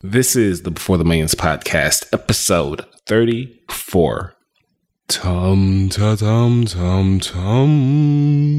This is the Before the Millions podcast, episode 34. Tum ta tum tum tums.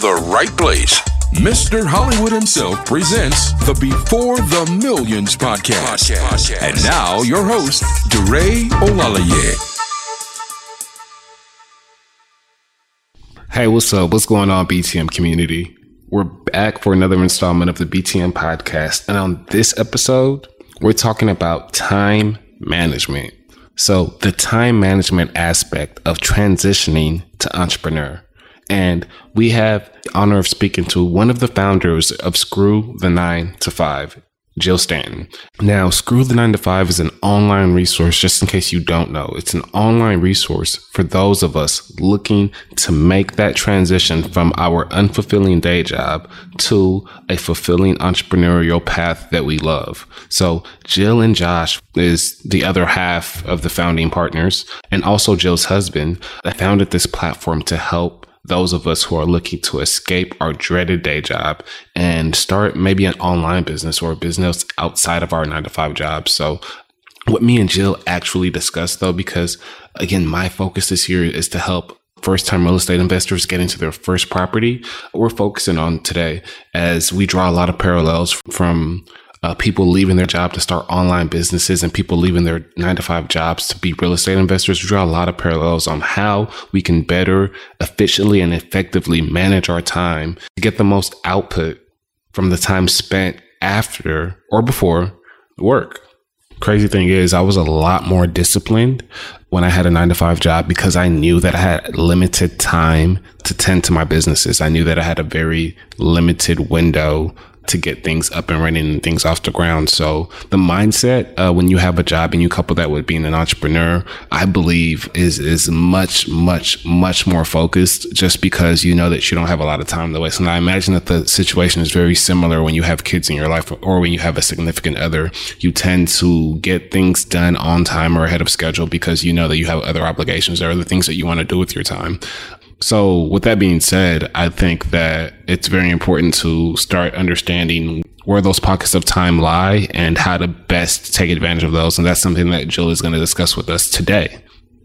the right place. Mr. Hollywood himself presents the Before the Millions podcast. And now, your host, DeRay Olalaye. Hey, what's up? What's going on, BTM community? We're back for another installment of the BTM podcast. And on this episode, we're talking about time management. So, the time management aspect of transitioning to entrepreneur. And we have the honor of speaking to one of the founders of Screw the Nine to Five, Jill Stanton. Now, Screw the 9 to 5 is an online resource, just in case you don't know. It's an online resource for those of us looking to make that transition from our unfulfilling day job to a fulfilling entrepreneurial path that we love. So, Jill and Josh is the other half of the founding partners, and also Jill's husband. I founded this platform to help those of us who are looking to escape our dreaded day job and start maybe an online business or a business outside of our nine to five job. So what me and Jill actually discussed though, because again, my focus this year is to help first time real estate investors get into their first property. We're focusing on today as we draw a lot of parallels from uh, people leaving their job to start online businesses and people leaving their nine to five jobs to be real estate investors. We draw a lot of parallels on how we can better, efficiently, and effectively manage our time to get the most output from the time spent after or before work. Crazy thing is, I was a lot more disciplined when I had a nine to five job because I knew that I had limited time to tend to my businesses. I knew that I had a very limited window to get things up and running and things off the ground. So the mindset uh, when you have a job and you couple that with being an entrepreneur, I believe is is much much much more focused. Just because you know that you don't have a lot of time to waste. And I imagine that the situation is very similar when you have kids in your life or when you have a significant other. You tend to get things done on time or ahead of schedule because you know that you have other obligations or other things that you want to do with your time. So, with that being said, I think that it's very important to start understanding where those pockets of time lie and how to best take advantage of those. And that's something that Jill is going to discuss with us today.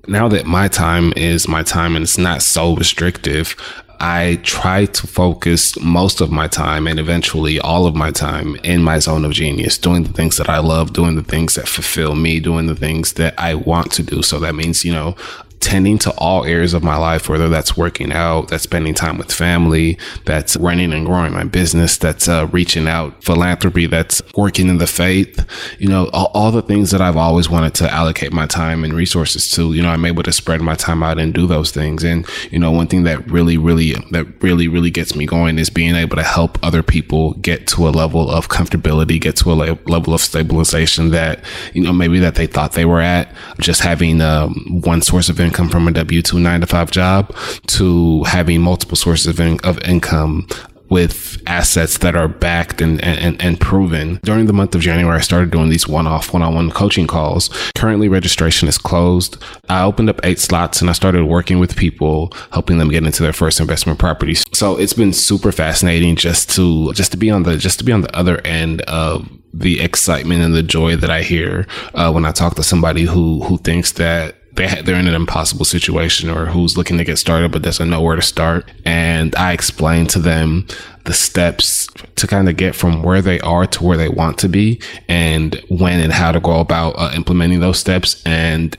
Now that my time is my time and it's not so restrictive, I try to focus most of my time and eventually all of my time in my zone of genius, doing the things that I love, doing the things that fulfill me, doing the things that I want to do. So that means, you know, tending to all areas of my life, whether that's working out, that's spending time with family, that's running and growing my business, that's uh, reaching out, philanthropy, that's working in the faith, you know, all, all, the things that I've always wanted to allocate my time and resources to, you know, I'm able to spread my time out and do those things. And, you know, one thing that really, really, that really, really gets me going is being able to help other people get to a level of comfortability, get to a le- level of stabilization that, you know, maybe that they thought they were at, just having um, one source of income from a W two nine to five job to having multiple sources of, in- of income with assets that are backed and, and, and proven. During the month of January, I started doing these one off, one on one coaching calls. Currently, registration is closed. I opened up eight slots and I started working with people, helping them get into their first investment properties. So it's been super fascinating just to, just to be on the, just to be on the other end of the excitement and the joy that I hear uh, when I talk to somebody who, who thinks that they ha- they're in an impossible situation or who's looking to get started but doesn't know where to start. And I explain to them the steps to kind of get from where they are to where they want to be and when and how to go about uh, implementing those steps. And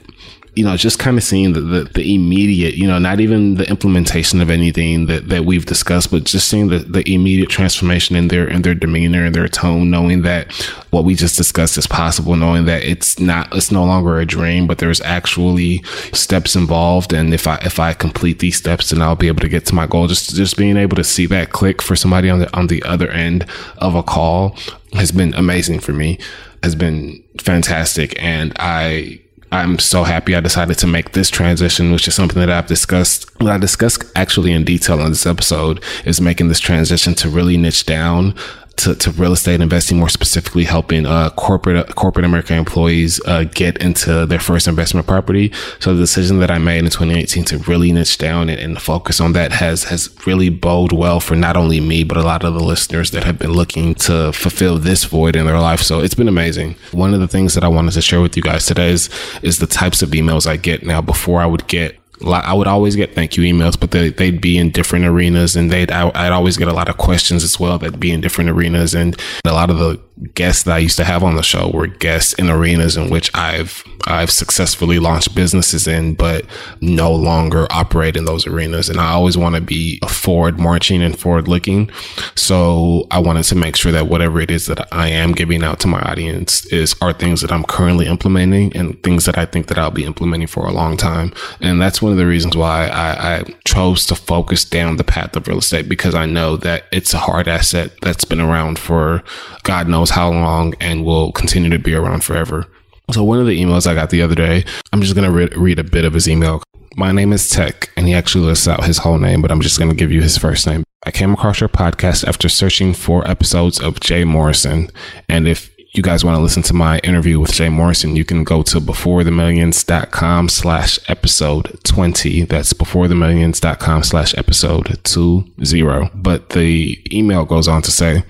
you know, just kind of seeing the, the, the, immediate, you know, not even the implementation of anything that, that we've discussed, but just seeing the, the immediate transformation in their, in their demeanor and their tone, knowing that what we just discussed is possible, knowing that it's not, it's no longer a dream, but there's actually steps involved. And if I, if I complete these steps, then I'll be able to get to my goal. Just, just being able to see that click for somebody on the, on the other end of a call has been amazing for me, has been fantastic. And I, I'm so happy I decided to make this transition, which is something that I've discussed. What I discussed actually in detail on this episode is making this transition to really niche down to, to real estate investing, more specifically helping uh, corporate corporate American employees uh, get into their first investment property. So the decision that I made in 2018 to really niche down and, and focus on that has has really bode well for not only me but a lot of the listeners that have been looking to fulfill this void in their life. So it's been amazing. One of the things that I wanted to share with you guys today is is the types of emails I get now. Before I would get I would always get thank you emails, but they, would be in different arenas, and they'd I, would always get a lot of questions as well that'd be in different arenas, and a lot of the guests that I used to have on the show were guests in arenas in which I've I've successfully launched businesses in, but no longer operate in those arenas. And I always want to be forward marching and forward looking. So I wanted to make sure that whatever it is that I am giving out to my audience is are things that I'm currently implementing and things that I think that I'll be implementing for a long time. And that's one of the reasons why I, I chose to focus down the path of real estate because I know that it's a hard asset that's been around for God knows how long and will continue to be around forever. So one of the emails I got the other day, I'm just going to re- read a bit of his email. My name is Tech, and he actually lists out his whole name, but I'm just going to give you his first name. I came across your podcast after searching for episodes of Jay Morrison. And if you guys want to listen to my interview with Jay Morrison, you can go to beforethemillions.com slash episode 20. That's beforethemillions.com slash episode 20. But the email goes on to say,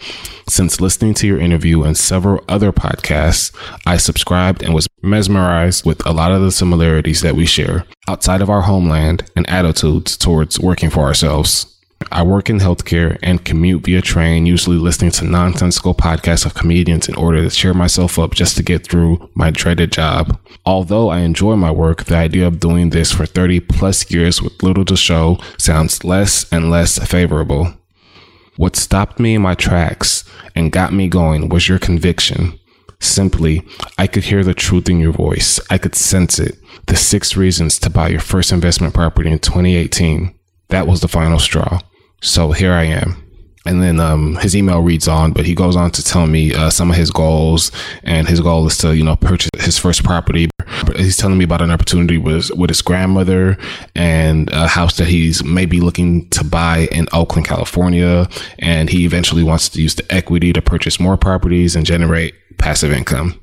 since listening to your interview and several other podcasts, I subscribed and was mesmerized with a lot of the similarities that we share outside of our homeland and attitudes towards working for ourselves. I work in healthcare and commute via train, usually listening to nonsensical podcasts of comedians in order to cheer myself up just to get through my dreaded job. Although I enjoy my work, the idea of doing this for 30 plus years with little to show sounds less and less favorable. What stopped me in my tracks and got me going was your conviction. Simply, I could hear the truth in your voice. I could sense it. The six reasons to buy your first investment property in 2018. That was the final straw. So here I am. And then um, his email reads on, but he goes on to tell me uh, some of his goals, and his goal is to, you know, purchase his first property. He's telling me about an opportunity with with his grandmother and a house that he's maybe looking to buy in Oakland, California, and he eventually wants to use the equity to purchase more properties and generate passive income.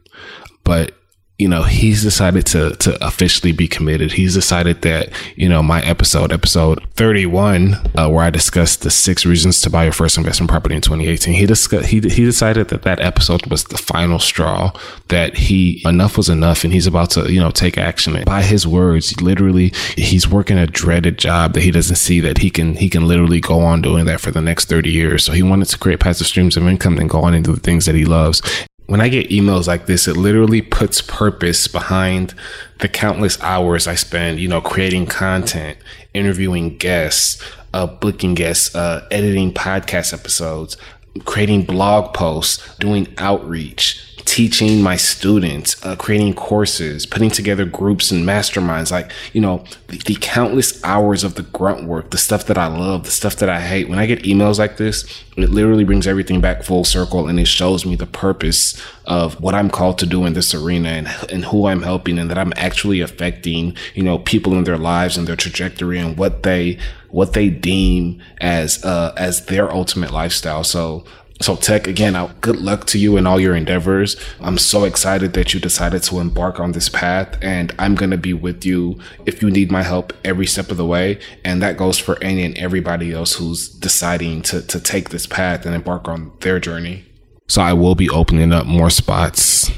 But you know, he's decided to to officially be committed. He's decided that you know my episode, episode thirty one, uh, where I discussed the six reasons to buy your first investment property in twenty eighteen. He discussed he he decided that that episode was the final straw. That he enough was enough, and he's about to you know take action. And by his words, literally, he's working a dreaded job that he doesn't see that he can he can literally go on doing that for the next thirty years. So he wanted to create passive streams of income and go on into the things that he loves when I get emails like this, it literally puts purpose behind the countless hours I spend, you know, creating content, interviewing guests, uh, booking guests, uh, editing podcast episodes, creating blog posts, doing outreach, teaching my students, uh, creating courses, putting together groups and masterminds, like, you know, the, the, countless hours of the grunt work, the stuff that I love, the stuff that I hate. When I get emails like this, it literally brings everything back full circle and it shows me the purpose of what I'm called to do in this arena and, and who I'm helping and that I'm actually affecting, you know, people in their lives and their trajectory and what they, what they deem as, uh, as their ultimate lifestyle. So so, Tech, again, good luck to you in all your endeavors. I'm so excited that you decided to embark on this path, and I'm going to be with you if you need my help every step of the way. And that goes for any and everybody else who's deciding to, to take this path and embark on their journey. So, I will be opening up more spots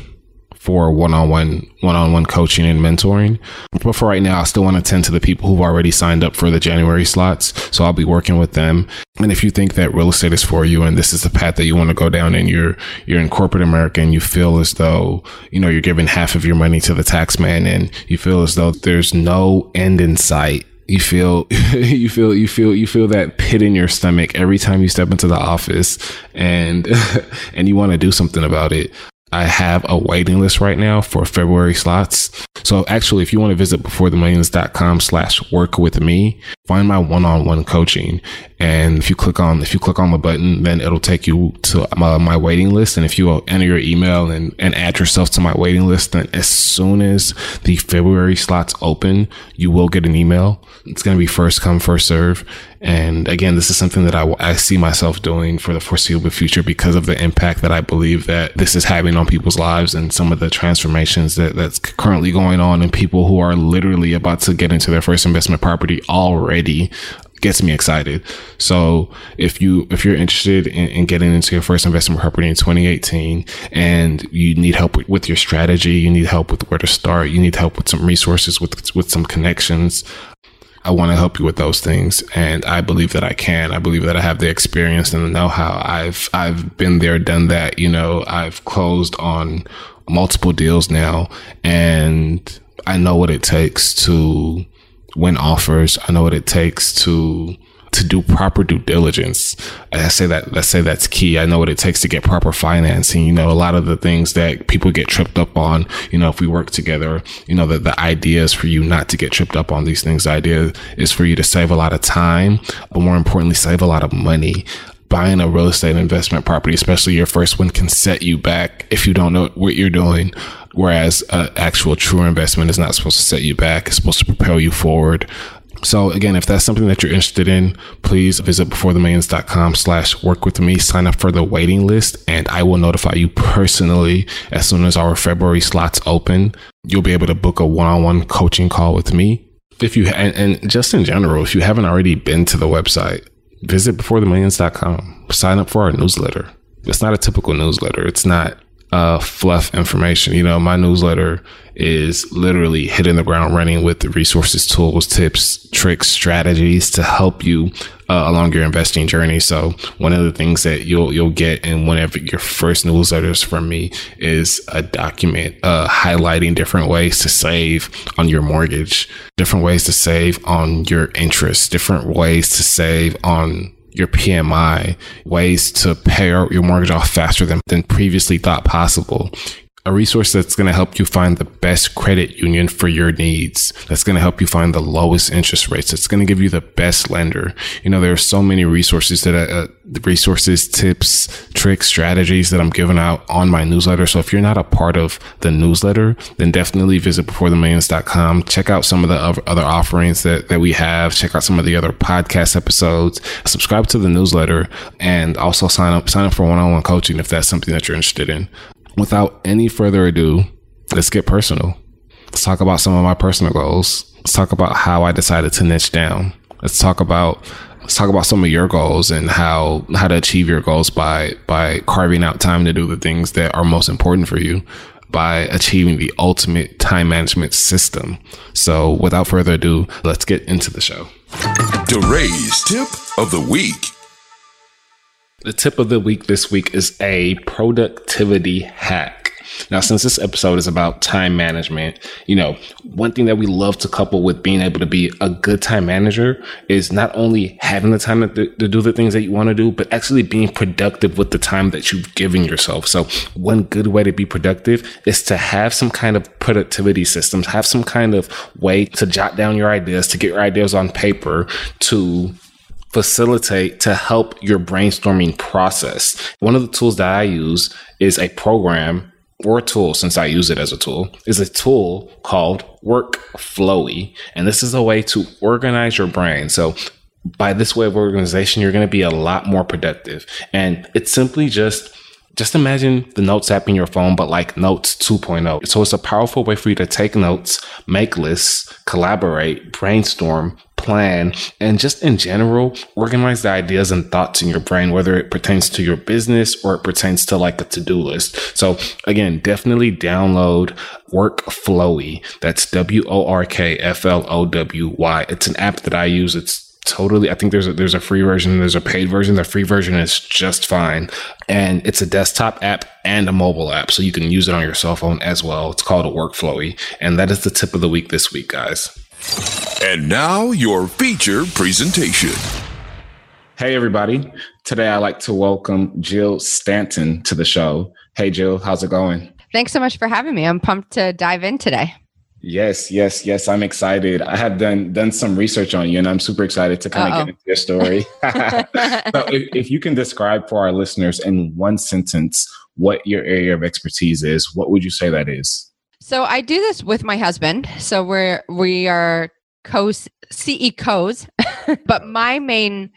for one-on-one one-on-one coaching and mentoring. But for right now, I still want to tend to the people who've already signed up for the January slots. So I'll be working with them. And if you think that real estate is for you and this is the path that you want to go down and you're you're in corporate America and you feel as though, you know, you're giving half of your money to the tax man and you feel as though there's no end in sight you feel you feel you feel you feel that pit in your stomach every time you step into the office and and you want to do something about it I have a waiting list right now for February slots. So actually, if you want to visit beforethemillions.com slash work with me, find my one-on-one coaching. And if you click on, if you click on the button, then it'll take you to my, my waiting list. And if you enter your email and, and add yourself to my waiting list, then as soon as the February slots open, you will get an email. It's going to be first come, first serve. And again, this is something that I, I see myself doing for the foreseeable future because of the impact that I believe that this is having on people's lives and some of the transformations that that's currently going on and people who are literally about to get into their first investment property already gets me excited. So if you if you're interested in, in, getting into your first investment property in 2018 and you need help with, with, your strategy, you need help with where to start, you need help with some resources, with with some connections, I want to help you with those things. And I believe that I can. I believe that I have the experience and the know how. I've, I've been there, done that. You know, I've closed on multiple deals now and I know what it takes to win offers. I know what it takes to to do proper due diligence. I say that, let's say that's key. I know what it takes to get proper financing. You know, a lot of the things that people get tripped up on, you know, if we work together, you know, the, the idea is for you not to get tripped up on these things. The idea is for you to save a lot of time, but more importantly, save a lot of money buying a real estate investment property, especially your first one, can set you back if you don't know what you're doing. Whereas an actual true investment is not supposed to set you back; it's supposed to propel you forward. So again, if that's something that you're interested in, please visit beforethemillions.com slash work with me, sign up for the waiting list, and I will notify you personally as soon as our February slots open. You'll be able to book a one-on-one coaching call with me. If you, and, and just in general, if you haven't already been to the website, visit beforethemillions.com, sign up for our newsletter. It's not a typical newsletter. It's not uh, fluff information. You know, my newsletter is literally hitting the ground running with resources, tools, tips, tricks, strategies to help you uh, along your investing journey. So one of the things that you'll you'll get in whenever your first newsletters from me is a document uh, highlighting different ways to save on your mortgage, different ways to save on your interest, different ways to save on your PMI, ways to pay your mortgage off faster than, than previously thought possible a resource that's going to help you find the best credit union for your needs. That's going to help you find the lowest interest rates. It's going to give you the best lender. You know, there are so many resources that, uh, resources, tips, tricks, strategies that I'm giving out on my newsletter. So if you're not a part of the newsletter, then definitely visit beforethemillions.com. Check out some of the other offerings that, that we have. Check out some of the other podcast episodes. Subscribe to the newsletter and also sign up, sign up for one-on-one coaching if that's something that you're interested in without any further ado, let's get personal. Let's talk about some of my personal goals. Let's talk about how I decided to niche down. Let's talk about let's talk about some of your goals and how how to achieve your goals by by carving out time to do the things that are most important for you by achieving the ultimate time management system. So, without further ado, let's get into the show. DeRay's tip of the week. The tip of the week this week is a productivity hack. Now, since this episode is about time management, you know, one thing that we love to couple with being able to be a good time manager is not only having the time to, to do the things that you want to do, but actually being productive with the time that you've given yourself. So, one good way to be productive is to have some kind of productivity systems, have some kind of way to jot down your ideas, to get your ideas on paper, to facilitate to help your brainstorming process. One of the tools that I use is a program or a tool, since I use it as a tool, is a tool called Workflowy. And this is a way to organize your brain. So by this way of organization, you're going to be a lot more productive. And it's simply just just imagine the notes app in your phone, but like notes 2.0. So it's a powerful way for you to take notes, make lists, collaborate, brainstorm, plan, and just in general, organize the ideas and thoughts in your brain, whether it pertains to your business or it pertains to like a to-do list. So again, definitely download Workflowy. That's W-O-R-K-F-L-O-W-Y. It's an app that I use. It's totally i think there's a there's a free version there's a paid version. The free version is just fine. And it's a desktop app and a mobile app so you can use it on your cell phone as well. It's called a workflowy and that is the tip of the week this week guys. And now your feature presentation. Hey everybody. Today i'd like to welcome jill stanton to the show. Hey jill how's it going? Thanks so much for having me. I'm pumped to dive in today Yes, yes, yes. I'm excited. I have done done some research on you, and I'm super excited to kind Uh-oh. of get into your story. so, if, if you can describe for our listeners in one sentence what your area of expertise is, what would you say that is? So I do this with my husband. So we're we are co CEOs, but my main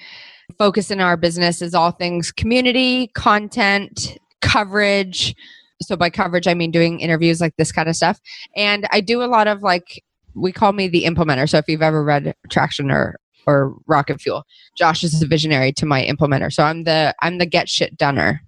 focus in our business is all things community, content, coverage, so by coverage i mean doing interviews like this kind of stuff and i do a lot of like we call me the implementer so if you've ever read traction or or rocket fuel josh is the visionary to my implementer so i'm the i'm the get shit doneer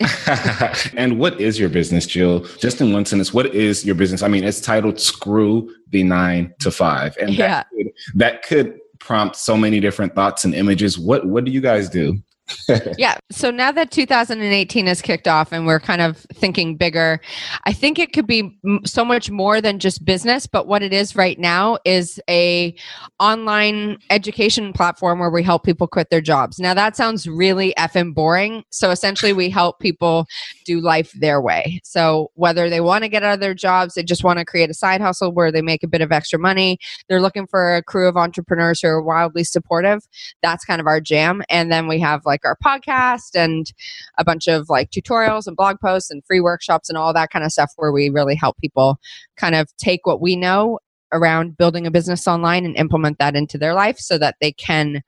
and what is your business, Jill? Just in one sentence, what is your business? I mean, it's titled Screw the Nine to Five. And yeah. that, could, that could prompt so many different thoughts and images. What what do you guys do? yeah. So now that 2018 has kicked off and we're kind of thinking bigger, I think it could be so much more than just business. But what it is right now is a online education platform where we help people quit their jobs. Now that sounds really effing boring. So essentially, we help people do life their way. So whether they want to get out of their jobs, they just want to create a side hustle where they make a bit of extra money. They're looking for a crew of entrepreneurs who are wildly supportive. That's kind of our jam. And then we have like like our podcast and a bunch of like tutorials and blog posts and free workshops and all that kind of stuff where we really help people kind of take what we know around building a business online and implement that into their life so that they can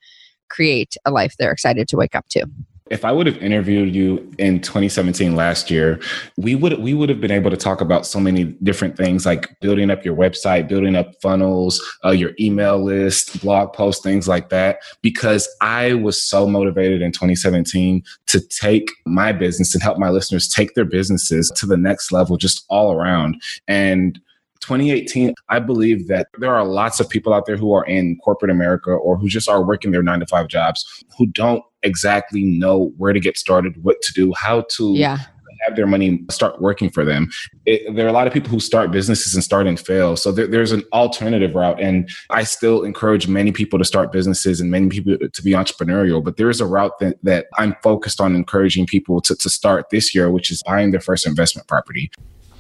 create a life they're excited to wake up to if I would have interviewed you in 2017 last year, we would we would have been able to talk about so many different things like building up your website, building up funnels, uh, your email list, blog posts, things like that. Because I was so motivated in 2017 to take my business and help my listeners take their businesses to the next level, just all around. And 2018, I believe that there are lots of people out there who are in corporate America or who just are working their nine to five jobs who don't exactly know where to get started, what to do, how to yeah. have their money start working for them. It, there are a lot of people who start businesses and start and fail. So there, there's an alternative route. And I still encourage many people to start businesses and many people to be entrepreneurial. But there is a route that, that I'm focused on encouraging people to, to start this year, which is buying their first investment property.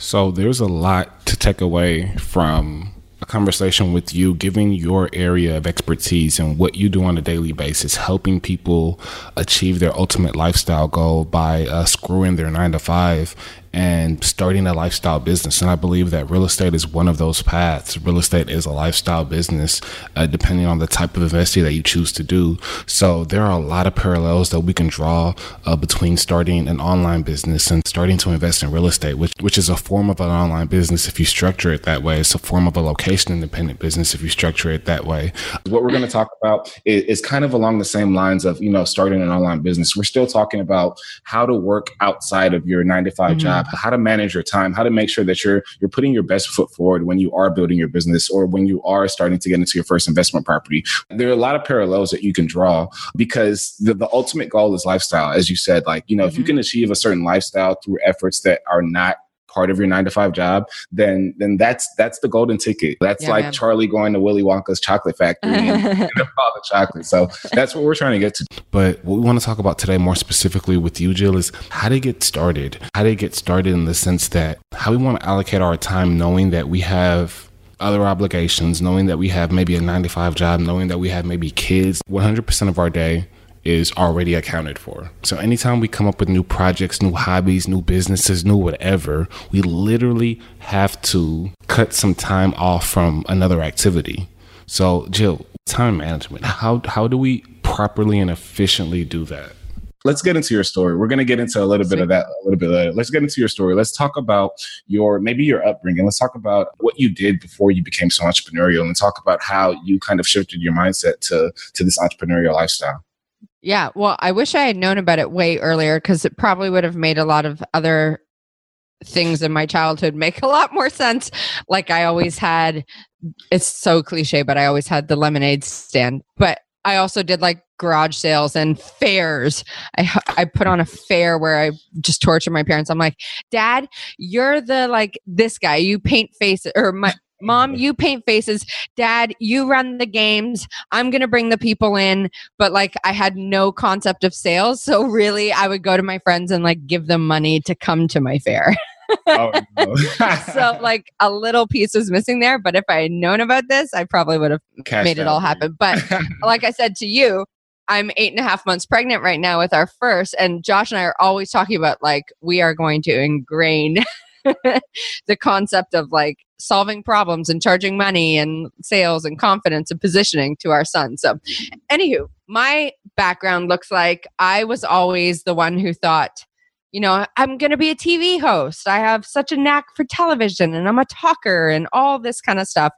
So there's a lot to take away from a conversation with you, giving your area of expertise and what you do on a daily basis, helping people achieve their ultimate lifestyle goal by uh, screwing their nine to five and starting a lifestyle business. And I believe that real estate is one of those paths. Real estate is a lifestyle business, uh, depending on the type of investing that you choose to do. So there are a lot of parallels that we can draw uh, between starting an online business and starting to invest in real estate, which, which is a form of an online business if you structure it that way. It's a form of a location independent business if you structure it that way. What we're going to talk about is, is kind of along the same lines of, you know, starting an online business. We're still talking about how to work outside of your nine to 5 mm-hmm. job how to manage your time, how to make sure that you're you're putting your best foot forward when you are building your business or when you are starting to get into your first investment property. There are a lot of parallels that you can draw because the, the ultimate goal is lifestyle, as you said. Like, you know, mm-hmm. if you mm-hmm. can achieve a certain lifestyle through efforts that are not part of your nine to five job, then then that's that's the golden ticket. That's yeah, like man. Charlie going to Willy Wonka's chocolate factory and, and all the chocolate. So that's what we're trying to get to. But what we want to talk about today, more specifically with you, Jill, is how to get started. How to get started in the sense that how we want to allocate our time, knowing that we have other obligations, knowing that we have maybe a nine to five job, knowing that we have maybe kids, 100% of our day is already accounted for. So anytime we come up with new projects, new hobbies, new businesses, new whatever, we literally have to cut some time off from another activity. So Jill, time management, how how do we properly and efficiently do that? let's get into your story. We're going to get into a little bit of that a little bit later. Let's get into your story. Let's talk about your maybe your upbringing. Let's talk about what you did before you became so entrepreneurial and talk about how you kind of shifted your mindset to to this entrepreneurial lifestyle. Yeah, well, I wish I had known about it way earlier because it probably would have made a lot of other things in my childhood make a lot more sense. Like I always had, it's so cliche, but I always had the lemonade stand. But I also did like garage sales and fairs. I I put on a fair where I just tortured my parents. I'm like, Dad, you're the like this guy. You paint faces, or my mom, you paint faces. Dad, you run the games. I'm going to bring the people in. But like, I had no concept of sales. So really, I would go to my friends and like give them money to come to my fair. oh, no. so like a little piece was missing there but if i had known about this i probably would have Cash made it all happen but like i said to you i'm eight and a half months pregnant right now with our first and josh and i are always talking about like we are going to ingrain the concept of like solving problems and charging money and sales and confidence and positioning to our son. So, anywho, my background looks like I was always the one who thought, you know, I'm going to be a TV host. I have such a knack for television and I'm a talker and all this kind of stuff.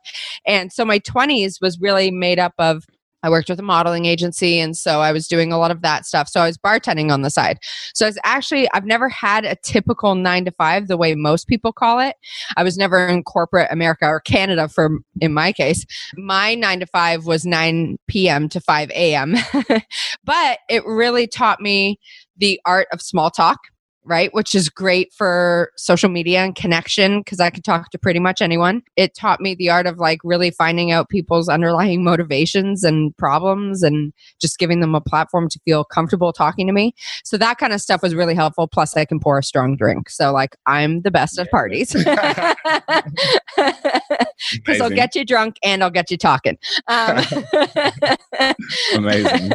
And so my 20s was really made up of I worked with a modeling agency. And so I was doing a lot of that stuff. So I was bartending on the side. So it's actually, I've never had a typical nine to five the way most people call it. I was never in corporate America or Canada for, in my case. My nine to five was 9 p.m. to 5 a.m. but it really taught me the art of small talk right? Which is great for social media and connection because I could talk to pretty much anyone. It taught me the art of like really finding out people's underlying motivations and problems and just giving them a platform to feel comfortable talking to me. So that kind of stuff was really helpful. Plus, I can pour a strong drink. So, like, I'm the best at parties because I'll get you drunk and I'll get you talking. Um, Amazing.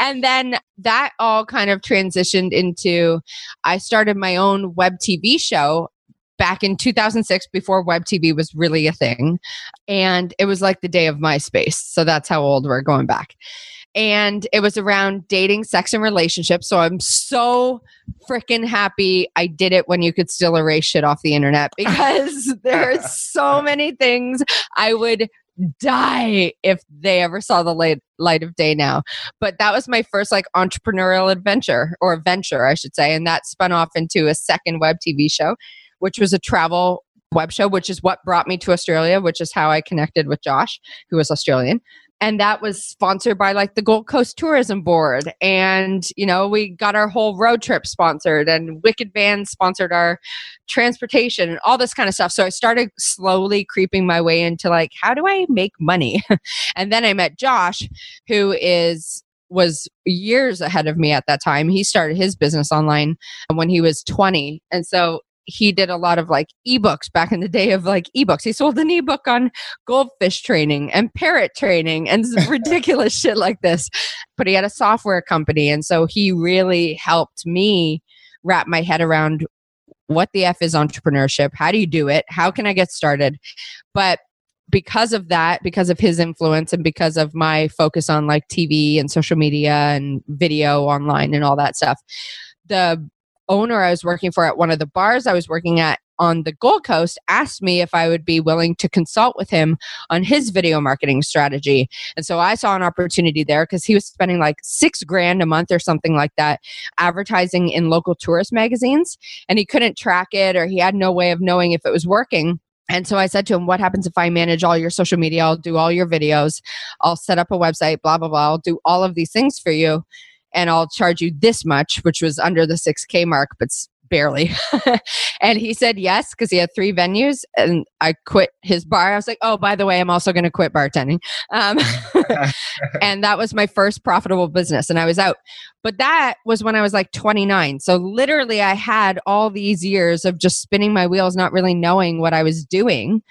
and then that all kind of transitioned into I started my own web TV show back in 2006 before web TV was really a thing. And it was like the day of MySpace. So that's how old we're going back. And it was around dating, sex, and relationships. So I'm so freaking happy I did it when you could still erase shit off the internet because there's so many things I would die if they ever saw the light light of day now. But that was my first like entrepreneurial adventure or venture, I should say, and that spun off into a second web TV show, which was a travel web show, which is what brought me to Australia, which is how I connected with Josh, who was Australian and that was sponsored by like the Gold Coast Tourism Board. And, you know, we got our whole road trip sponsored, and Wicked Van sponsored our transportation and all this kind of stuff. So I started slowly creeping my way into like, how do I make money? and then I met Josh, who is was years ahead of me at that time. He started his business online when he was 20. And so he did a lot of like ebooks back in the day of like ebooks. He sold an ebook on goldfish training and parrot training and ridiculous shit like this. But he had a software company. And so he really helped me wrap my head around what the F is entrepreneurship? How do you do it? How can I get started? But because of that, because of his influence and because of my focus on like TV and social media and video online and all that stuff, the owner I was working for at one of the bars I was working at on the Gold Coast asked me if I would be willing to consult with him on his video marketing strategy. And so I saw an opportunity there because he was spending like six grand a month or something like that advertising in local tourist magazines. And he couldn't track it or he had no way of knowing if it was working. And so I said to him, What happens if I manage all your social media? I'll do all your videos. I'll set up a website, blah, blah, blah. I'll do all of these things for you and I'll charge you this much, which was under the 6K mark, but barely. and he said yes because he had three venues and I quit his bar. I was like, oh, by the way, I'm also going to quit bartending. Um, and that was my first profitable business and I was out. But that was when I was like 29. So literally, I had all these years of just spinning my wheels, not really knowing what I was doing,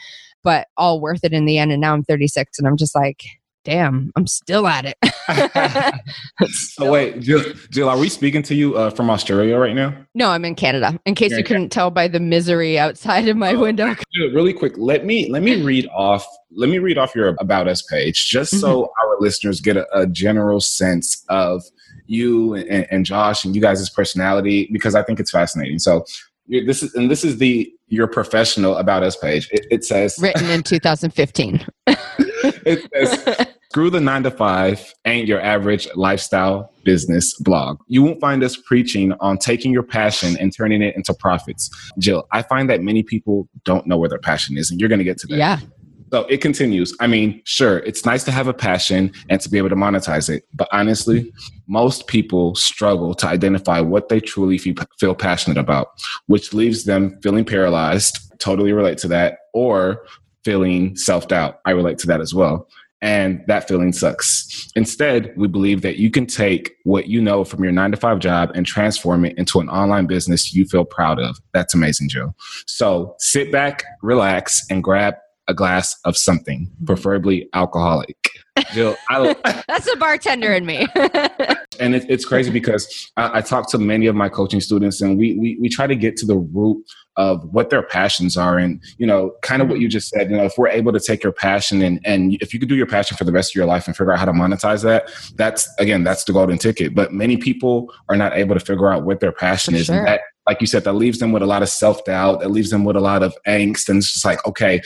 but all worth it in the end. And now I'm 36 and I'm just like, damn, I'm still at it. still. So wait, Jill, Jill, are we speaking to you uh, from Australia right now? No, I'm in Canada. In case You're you couldn't tell by the misery outside of my oh, window. Really quick, let me let me read off let me read off your about us page just mm-hmm. so our listeners get a, a general sense of you and, and Josh and you guys' personality because I think it's fascinating. So this is and this is the your professional about us page. It, it says written in 2015. it says Screw the nine to five ain't your average lifestyle business blog. You won't find us preaching on taking your passion and turning it into profits. Jill, I find that many people don't know where their passion is, and you're going to get to that. Yeah. So it continues. I mean, sure, it's nice to have a passion and to be able to monetize it. But honestly, most people struggle to identify what they truly feel passionate about, which leaves them feeling paralyzed. Totally relate to that. Or feeling self doubt. I relate to that as well and that feeling sucks. Instead, we believe that you can take what you know from your nine to five job and transform it into an online business you feel proud of. That's amazing, Joe. So sit back, relax, and grab a glass of something, preferably alcoholic. Jill, I, that's a bartender in me. and it, it's crazy because I, I, talk to many of my coaching students, and we, we we try to get to the root of what their passions are, and you know, kind of what you just said. You know, if we're able to take your passion and and if you could do your passion for the rest of your life and figure out how to monetize that, that's again, that's the golden ticket. But many people are not able to figure out what their passion for is, sure. and that like you said, that leaves them with a lot of self doubt. That leaves them with a lot of angst, and it's just like, okay,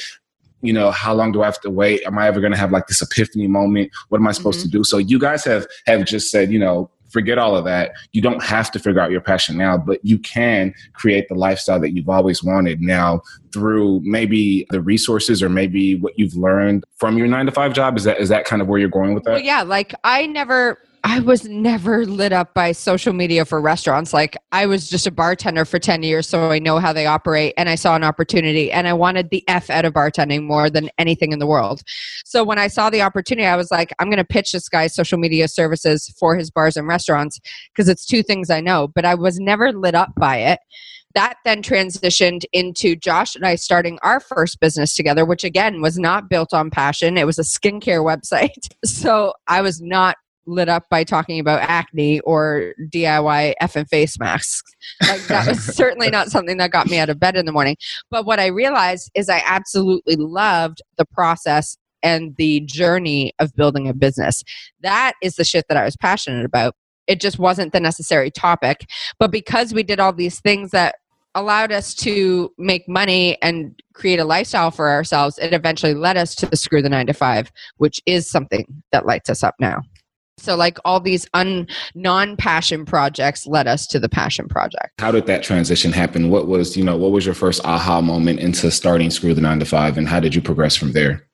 you know how long do i have to wait am i ever going to have like this epiphany moment what am i supposed mm-hmm. to do so you guys have have just said you know forget all of that. You don't have to figure out your passion now but you can create the lifestyle that you've always wanted now through maybe the resources or maybe what you've learned from your 9 to 5 job. Is that is that kind of where you're going with that? Well, yeah like i never I was never lit up by social media for restaurants. Like I was just a bartender for 10 years, so I know how they operate and I saw an opportunity and I wanted the F out of bartending more than anything in the world. So when I saw the opportunity, I was like, I'm going to pitch this guy social media services for his bars and restaurants because it's two things I know, but I was never lit up by it that then transitioned into Josh and I starting our first business together, which again was not built on passion. It was a skincare website. So I was not lit up by talking about acne or DIY effing face masks. Like that was certainly not something that got me out of bed in the morning. But what I realized is I absolutely loved the process and the journey of building a business. That is the shit that I was passionate about. It just wasn't the necessary topic. But because we did all these things that allowed us to make money and create a lifestyle for ourselves, it eventually led us to the screw the nine to five, which is something that lights us up now. So, like all these un non passion projects led us to the passion project. How did that transition happen? What was you know what was your first aha moment into starting Screw the Nine to Five, and how did you progress from there?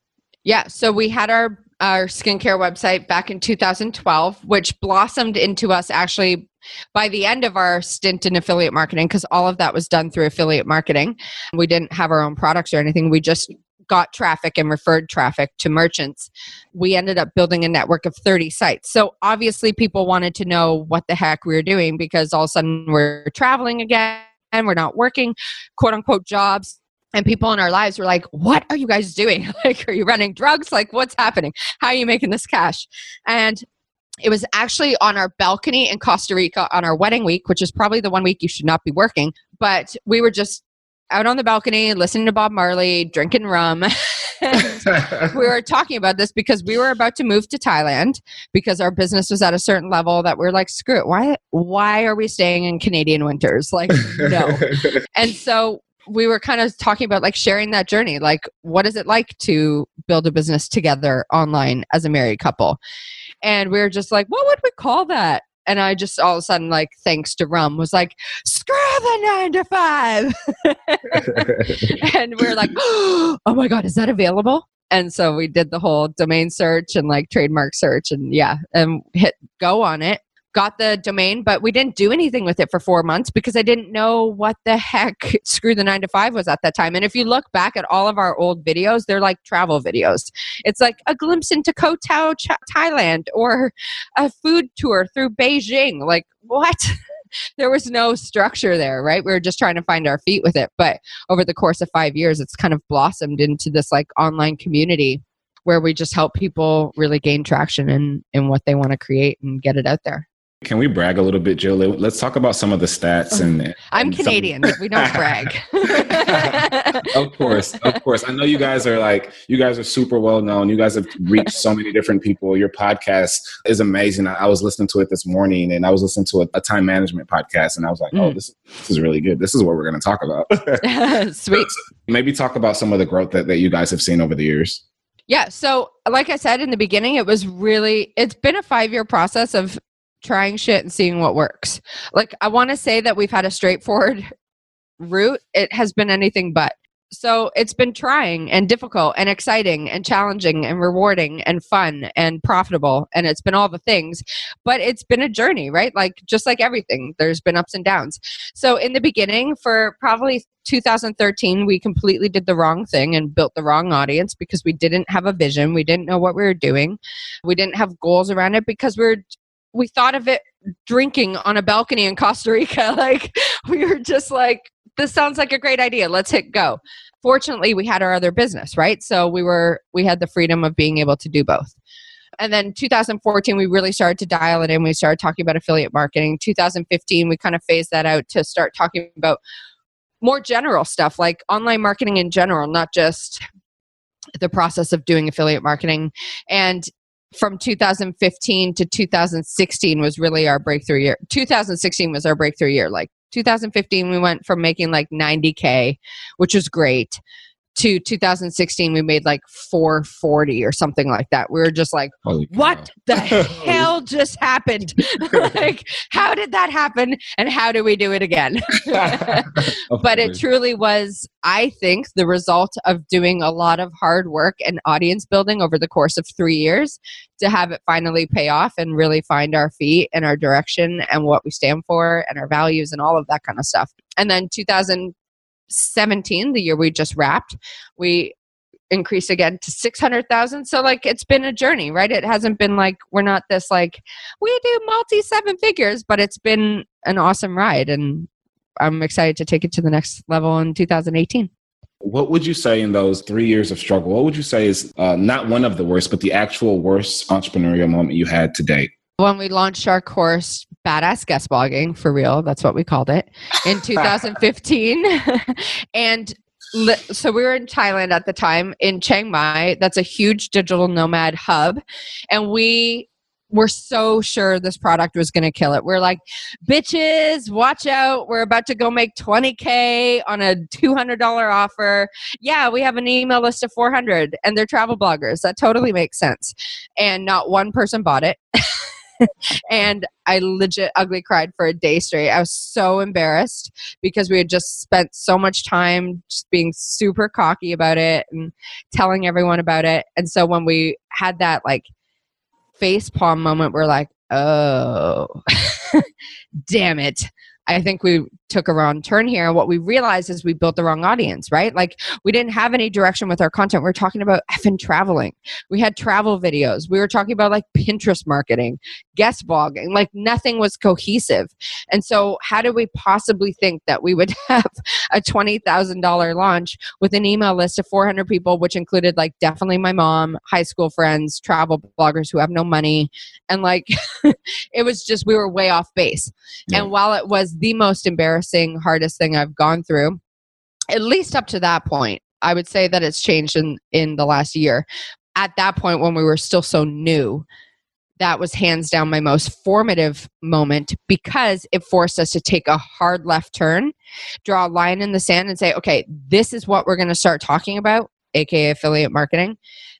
Yeah, so we had our our skincare website back in 2012, which blossomed into us actually by the end of our stint in affiliate marketing, because all of that was done through affiliate marketing. We didn't have our own products or anything. We just got traffic and referred traffic to merchants, we ended up building a network of 30 sites. So obviously, people wanted to know what the heck we were doing because all of a sudden we're traveling again we're not working quote unquote jobs. And people in our lives were like, What are you guys doing? Like, are you running drugs? Like, what's happening? How are you making this cash? And it was actually on our balcony in Costa Rica on our wedding week, which is probably the one week you should not be working. But we were just out on the balcony listening to Bob Marley, drinking rum. we were talking about this because we were about to move to Thailand because our business was at a certain level that we're like, screw it. Why why are we staying in Canadian winters? Like, no. and so we were kind of talking about like sharing that journey. Like, what is it like to build a business together online as a married couple? And we were just like, what would we call that? And I just all of a sudden, like, thanks to rum, was like, screw the nine to five. and we are like, oh my God, is that available? And so we did the whole domain search and like trademark search and yeah, and hit go on it got the domain, but we didn't do anything with it for four months because I didn't know what the heck Screw the Nine to Five was at that time. And if you look back at all of our old videos, they're like travel videos. It's like a glimpse into Koh Tao, Thailand, or a food tour through Beijing. Like, what? there was no structure there, right? We were just trying to find our feet with it. But over the course of five years, it's kind of blossomed into this like online community where we just help people really gain traction in in what they want to create and get it out there. Can we brag a little bit, Jill? Let's talk about some of the stats and. I'm and Canadian. we don't brag. of course, of course. I know you guys are like you guys are super well known. You guys have reached so many different people. Your podcast is amazing. I, I was listening to it this morning, and I was listening to a, a time management podcast, and I was like, "Oh, mm. this this is really good. This is what we're going to talk about." Sweet. Maybe talk about some of the growth that, that you guys have seen over the years. Yeah. So, like I said in the beginning, it was really, it's been a five year process of trying shit and seeing what works. Like, I want to say that we've had a straightforward route. It has been anything but. So it's been trying and difficult and exciting and challenging and rewarding and fun and profitable. And it's been all the things, but it's been a journey, right? Like just like everything, there's been ups and downs. So in the beginning, for probably 2013, we completely did the wrong thing and built the wrong audience because we didn't have a vision. We didn't know what we were doing. We didn't have goals around it because we we're we thought of it drinking on a balcony in Costa Rica. Like we were just like, this sounds like a great idea. Let's hit go. Fortunately, we had our other business, right? So we were we had the freedom of being able to do both. And then 2014, we really started to dial it in. We started talking about affiliate marketing. 2015, we kind of phased that out to start talking about more general stuff like online marketing in general, not just the process of doing affiliate marketing. And from 2015 to 2016 was really our breakthrough year. 2016 was our breakthrough year. Like 2015, we went from making like 90K, which was great, to 2016 we made like 440 or something like that. We were just like what the hell just happened? Like how did that happen and how do we do it again? But it truly was i think the result of doing a lot of hard work and audience building over the course of three years to have it finally pay off and really find our feet and our direction and what we stand for and our values and all of that kind of stuff. And then 2000 17, the year we just wrapped, we increased again to 600,000. So like it's been a journey, right? It hasn't been like we're not this like we do multi seven figures, but it's been an awesome ride and I'm excited to take it to the next level in 2018. What would you say in those three years of struggle? What would you say is uh, not one of the worst, but the actual worst entrepreneurial moment you had to date? when we launched our course badass guest blogging for real that's what we called it in 2015 and so we were in thailand at the time in chiang mai that's a huge digital nomad hub and we were so sure this product was going to kill it. We're like, bitches, watch out. We're about to go make 20K on a $200 offer. Yeah, we have an email list of 400 and they're travel bloggers. That totally makes sense. And not one person bought it. and I legit ugly cried for a day straight. I was so embarrassed because we had just spent so much time just being super cocky about it and telling everyone about it. And so when we had that like face palm moment, we're like, oh, damn it. I think we took a wrong turn here. And what we realized is we built the wrong audience, right? Like we didn't have any direction with our content. We are talking about effing traveling. We had travel videos. We were talking about like Pinterest marketing, guest blogging. Like nothing was cohesive. And so how did we possibly think that we would have a $20,000 launch with an email list of 400 people, which included like definitely my mom, high school friends, travel bloggers who have no money. And like it was just, we were way off base. Yeah. And while it was the most embarrassing, hardest thing I've gone through, at least up to that point. I would say that it's changed in, in the last year. At that point, when we were still so new, that was hands down my most formative moment because it forced us to take a hard left turn, draw a line in the sand, and say, okay, this is what we're going to start talking about, aka affiliate marketing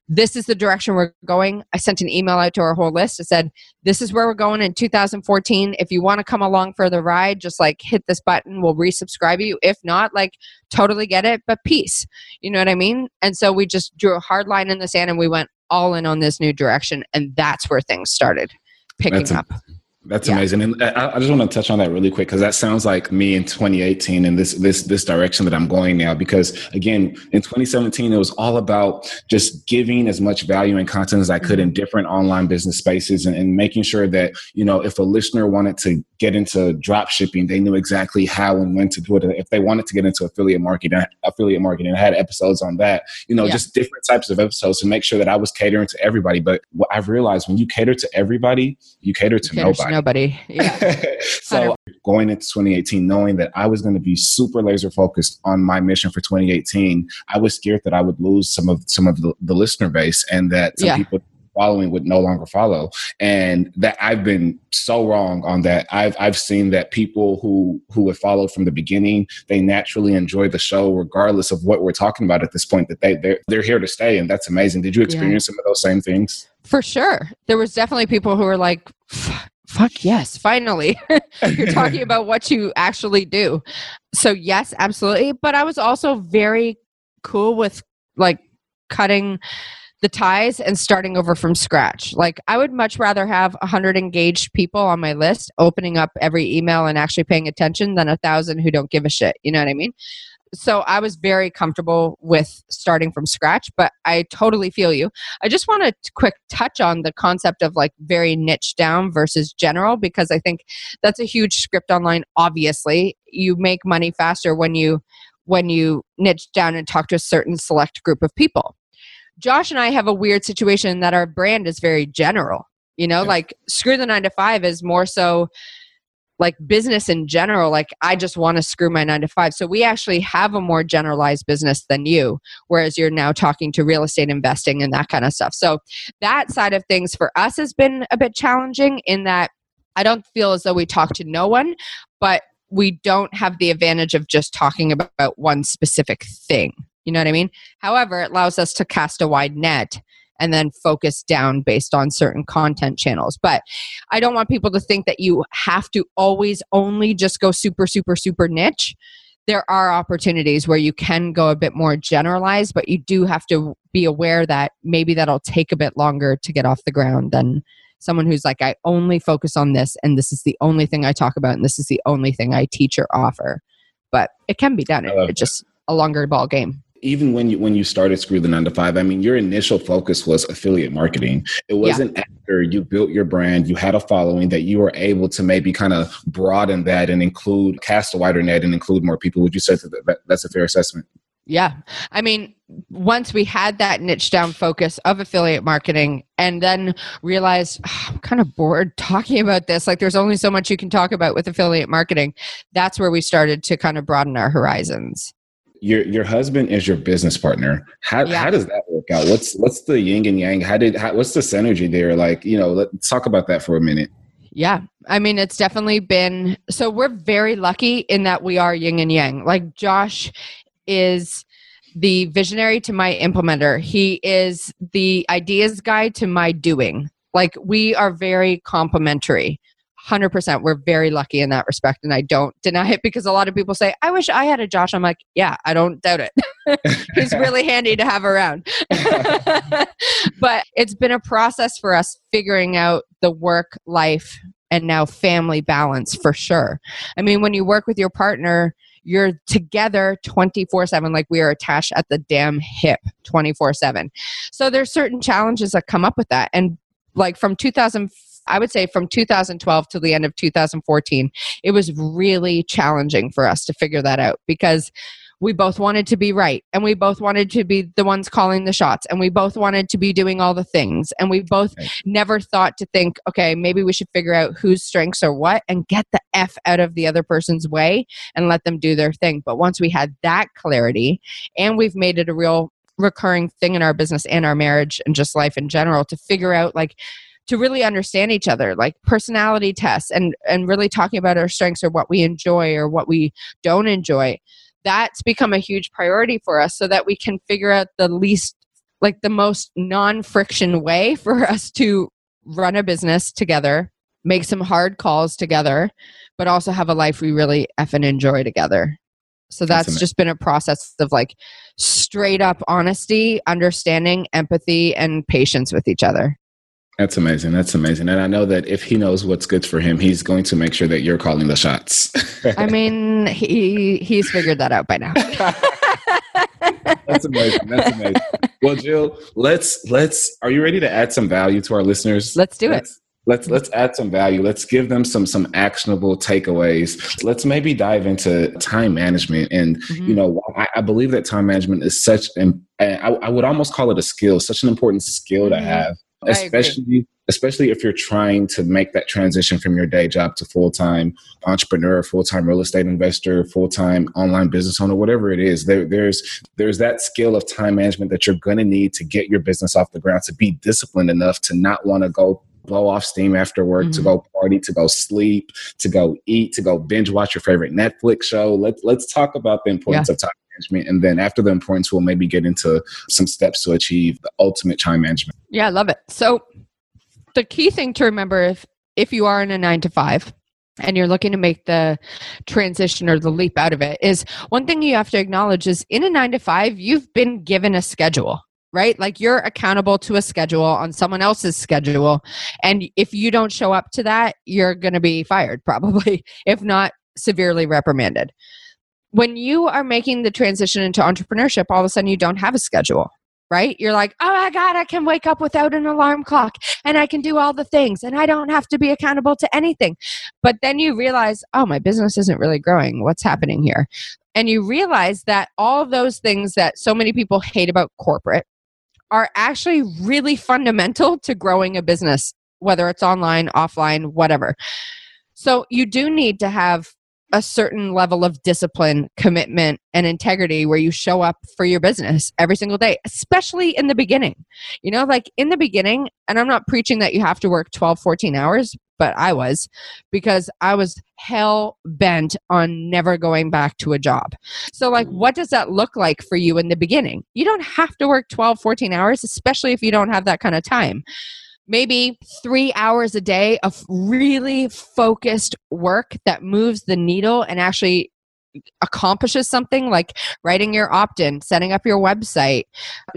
this is the direction we're going. I sent an email out to our whole list. I said, this is where we're going in 2014. If you want to come along for the ride, just like hit this button. We'll resubscribe you. If not, like totally get it, but peace. You know what I mean? And so we just drew a hard line in the sand and we went all in on this new direction. And that's where things started picking up. That's yeah. amazing, and I, I, just want to touch on that really quick because that sounds like me in 2018 and this this this direction that I'm going now. Because again, in 2017, it was all about just giving as much value and content as I could mm-hmm. in different online business spaces, and, and, making sure that you know if a listener wanted to get into drop shipping, they knew exactly how and when to do it. If they wanted to get into affiliate marketing, affiliate marketing, I had episodes on that. You know, yeah. just different types of episodes to make sure that I was catering to everybody. But what I've realized when you cater to everybody, you cater to you nobody nobody. Yeah. so going into 2018, knowing that I was going to be super laser focused on my mission for 2018, I was scared that I would lose some of some of the, the listener base and that some Yeah. people following would no longer follow and that i've been so wrong on that i've i've seen that people who who have followed from the beginning they naturally enjoy the show regardless of what we're talking about at this point that they they're, they're here to stay and that's amazing did you experience some of those same things For sure. There was definitely people who were like, "F- fuck yes, finally. You're talking about what you actually do. So, yes, absolutely. But I was also very cool with like cutting the ties and starting over from scratch. Like, I would much rather have 100 engaged people on my list opening up every email and actually paying attention than a thousand who don't give a shit. You know what I mean? So I was very comfortable with starting from scratch, but I totally feel you. I just want to quick touch on the concept of like very niche down versus general because I think that's a huge script online. Obviously, you make money faster when you when you niche down and talk to a certain select group of people. Josh and I have a weird situation that our brand is very general. You know, like screw the nine to five is more so like business in general like i just want to screw my 9 to 5 so we actually have a more generalized business than you whereas you're now talking to real estate investing and that kind of stuff. So that side of things for us has been a bit challenging in that i don't feel as though we talk to no one but we don't have the advantage of just talking about one specific thing. You know what i mean? However it allows us to cast a wide net and then focus down based on certain content channels but I don't want people to think that you have to always only just go super, super, super niche. There are opportunities where you can go a bit more generalized, but you do have to be aware that maybe that'll take a bit longer to get off the ground than someone who's like, I only focus on this, and this is the only thing I talk about, and this is the only thing I teach or offer. But it can be done. It, it's just a longer ball game. Even when you when you started screw the nine to five i mean your initial focus was affiliate marketing. It wasn't after you built your brand you had a following that you were able to maybe kind of broaden that and include cast a wider net and include more people. Would you say that that- that's a fair assessment? Yeah. I mean, once we had that niche down focus of affiliate marketing and then realized "Ah, I'm kind of bored talking about this, like there's only so much you can talk about with affiliate marketing, that's where we started to kind of broaden our horizons. Your your husband is your business partner how, Yeah. how does that work out what's what's the yin and yang how did how, what's the synergy there like you know let's talk about that for a minute Yeah. I mean, it's definitely been so we're very lucky in that we are yin and yang. Like Josh is the visionary to my implementer. He is the ideas guy to my doing. Like we are very complementary. 100% we're very lucky in that respect and I don't deny it because a lot of people say I wish I had a Josh. I'm like, yeah, I don't doubt it. He's really handy to have around. but it's been a process for us figuring out the work life and now family balance for sure. I mean, when you work with your partner, you're together 24 7, like we are attached at the damn hip 24 7. So there's certain challenges that come up with that. And like from 2000, I would say from 2012 to the end of 2014, it was really challenging for us to figure that out because we both wanted to be right and we both wanted to be the ones calling the shots and we both wanted to be doing all the things and we both Right. never thought to think okay maybe we should figure out whose strengths are what and get the f out of the other person's way and let them do their thing but once we had that clarity and we've made it a real recurring thing in our business and our marriage and just life in general to figure out like to really understand each other like personality tests and and really talking about our strengths or what we enjoy or what we don't enjoy that's become a huge priority for us so that we can figure out the least like the most non-friction way for us to run a business together make some hard calls together but also have a life we really effing enjoy together. So That's that's just been a process of like straight up honesty understanding empathy and patience with each other That's amazing. That's amazing. And I know that if he knows what's good for him, he's going to make sure that you're calling the shots. i mean he he's figured that out by now That's amazing. That's amazing. Well, Jill, let's let's are you ready to add some value to our listeners? Let's do it. let's, Let's let's add some value. Let's give them some some actionable takeaways. Let's maybe dive into time management. And Mm-hmm. you know, I, I believe that time management is such an I, I would almost call it a skill, such an important skill to Mhm. have. Especially especially if you're trying to make that transition from your day job to full-time entrepreneur full-time real estate investor full-time online business owner whatever it is there, there's there's that skill of time management that you're going to need to get your business off the ground to be disciplined enough to not want to go blow off steam after work, mm-hmm. to go party, to go sleep, to go eat, to go binge watch your favorite Netflix show. Let's let's talk about the importance yeah. of time management. And then after the importance, we'll maybe get into some steps to achieve the ultimate time management. Yeah, I love it. So the key thing to remember if if you are in a nine to five and you're looking to make the transition or the leap out of it is one thing you have to acknowledge is in a nine to five you've been given a schedule right like you're accountable to a schedule on someone else's schedule and if you don't show up to that you're going to be fired probably if not severely reprimanded when you are making the transition into entrepreneurship all of a sudden you don't have a schedule right? You're like, oh my God, I can wake up without an alarm clock and I can do all the things and I don't have to be accountable to anything. But then you realize, oh, my business isn't really growing. What's happening here? And you realize that all those things that so many people hate about corporate are actually really fundamental to growing a business, whether it's online, offline, whatever. So you do need to have a certain level of discipline, commitment, and integrity where you show up for your business every single day, especially in the beginning. You know, like in the beginning, and I'm not preaching that you have to work 12, 14 hours, but I was because I was hell bent on never going back to a job. So, like, mm. what does that look like for you in the beginning? You don't have to work 12, 14 hours, especially if you don't have that kind of time maybe three hours a day of really focused work that moves the needle and actually accomplishes something like writing your opt in, setting up your website,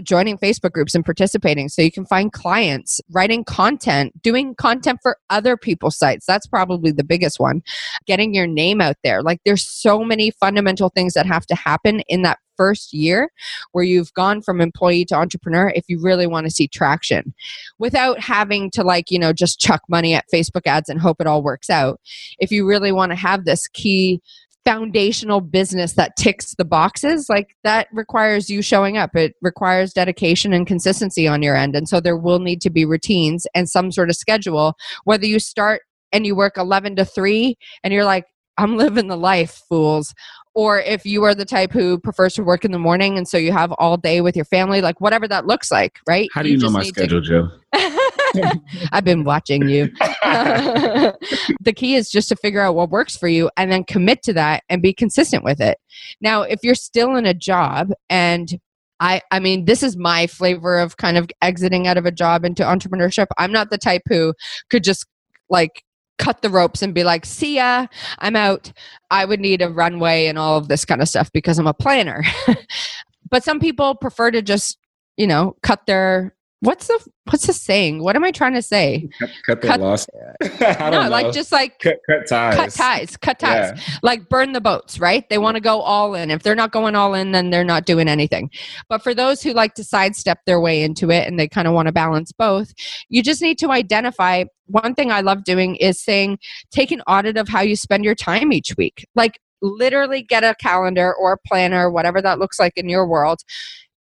joining Facebook groups and participating so you can find clients, writing content, doing content for other people's sites. That's probably the biggest one. Getting your name out there. Like there's so many fundamental things that have to happen in that first year where you've gone from employee to entrepreneur if you really want to see traction. Without having to like you know just chuck money at facebook ads and hope it all works out if you really want to have this key foundational business that ticks the boxes like that requires you showing up. It requires dedication and consistency on your end and so there will need to be routines and some sort of schedule. Whether you start and you work 11 to 3 and you're like I'm living the life, fools or if you are the type who prefers to work in the morning and so you have all day with your family, like whatever that looks like, right? How do you, you know my schedule, to- Joe? I've been watching you. the key is just to figure out what works for you and then commit to that and be consistent with it. Now, if you're still in a job and I I mean this is my flavor of kind of exiting out of a job into entrepreneurship. I'm not the type who could just like cut the ropes and be like, see ya, I'm out. I would need a runway and all of this kind of stuff because I'm a planner. but some people prefer to just, you know, cut their what's the what's the saying? What am I trying to say? Cut, cut the loss. no, know. like just like cut, cut, ties. Cut ties. Cut ties. Yeah. Like burn the boats, right? They want to go all in. If they're not going all in, then they're not doing anything. But for those who like to sidestep their way into it and they kind of want to balance both, you just need to identify one thing I love doing is saying take an audit of how you spend your time each week. Like literally get a calendar or a planner, whatever that looks like in your world,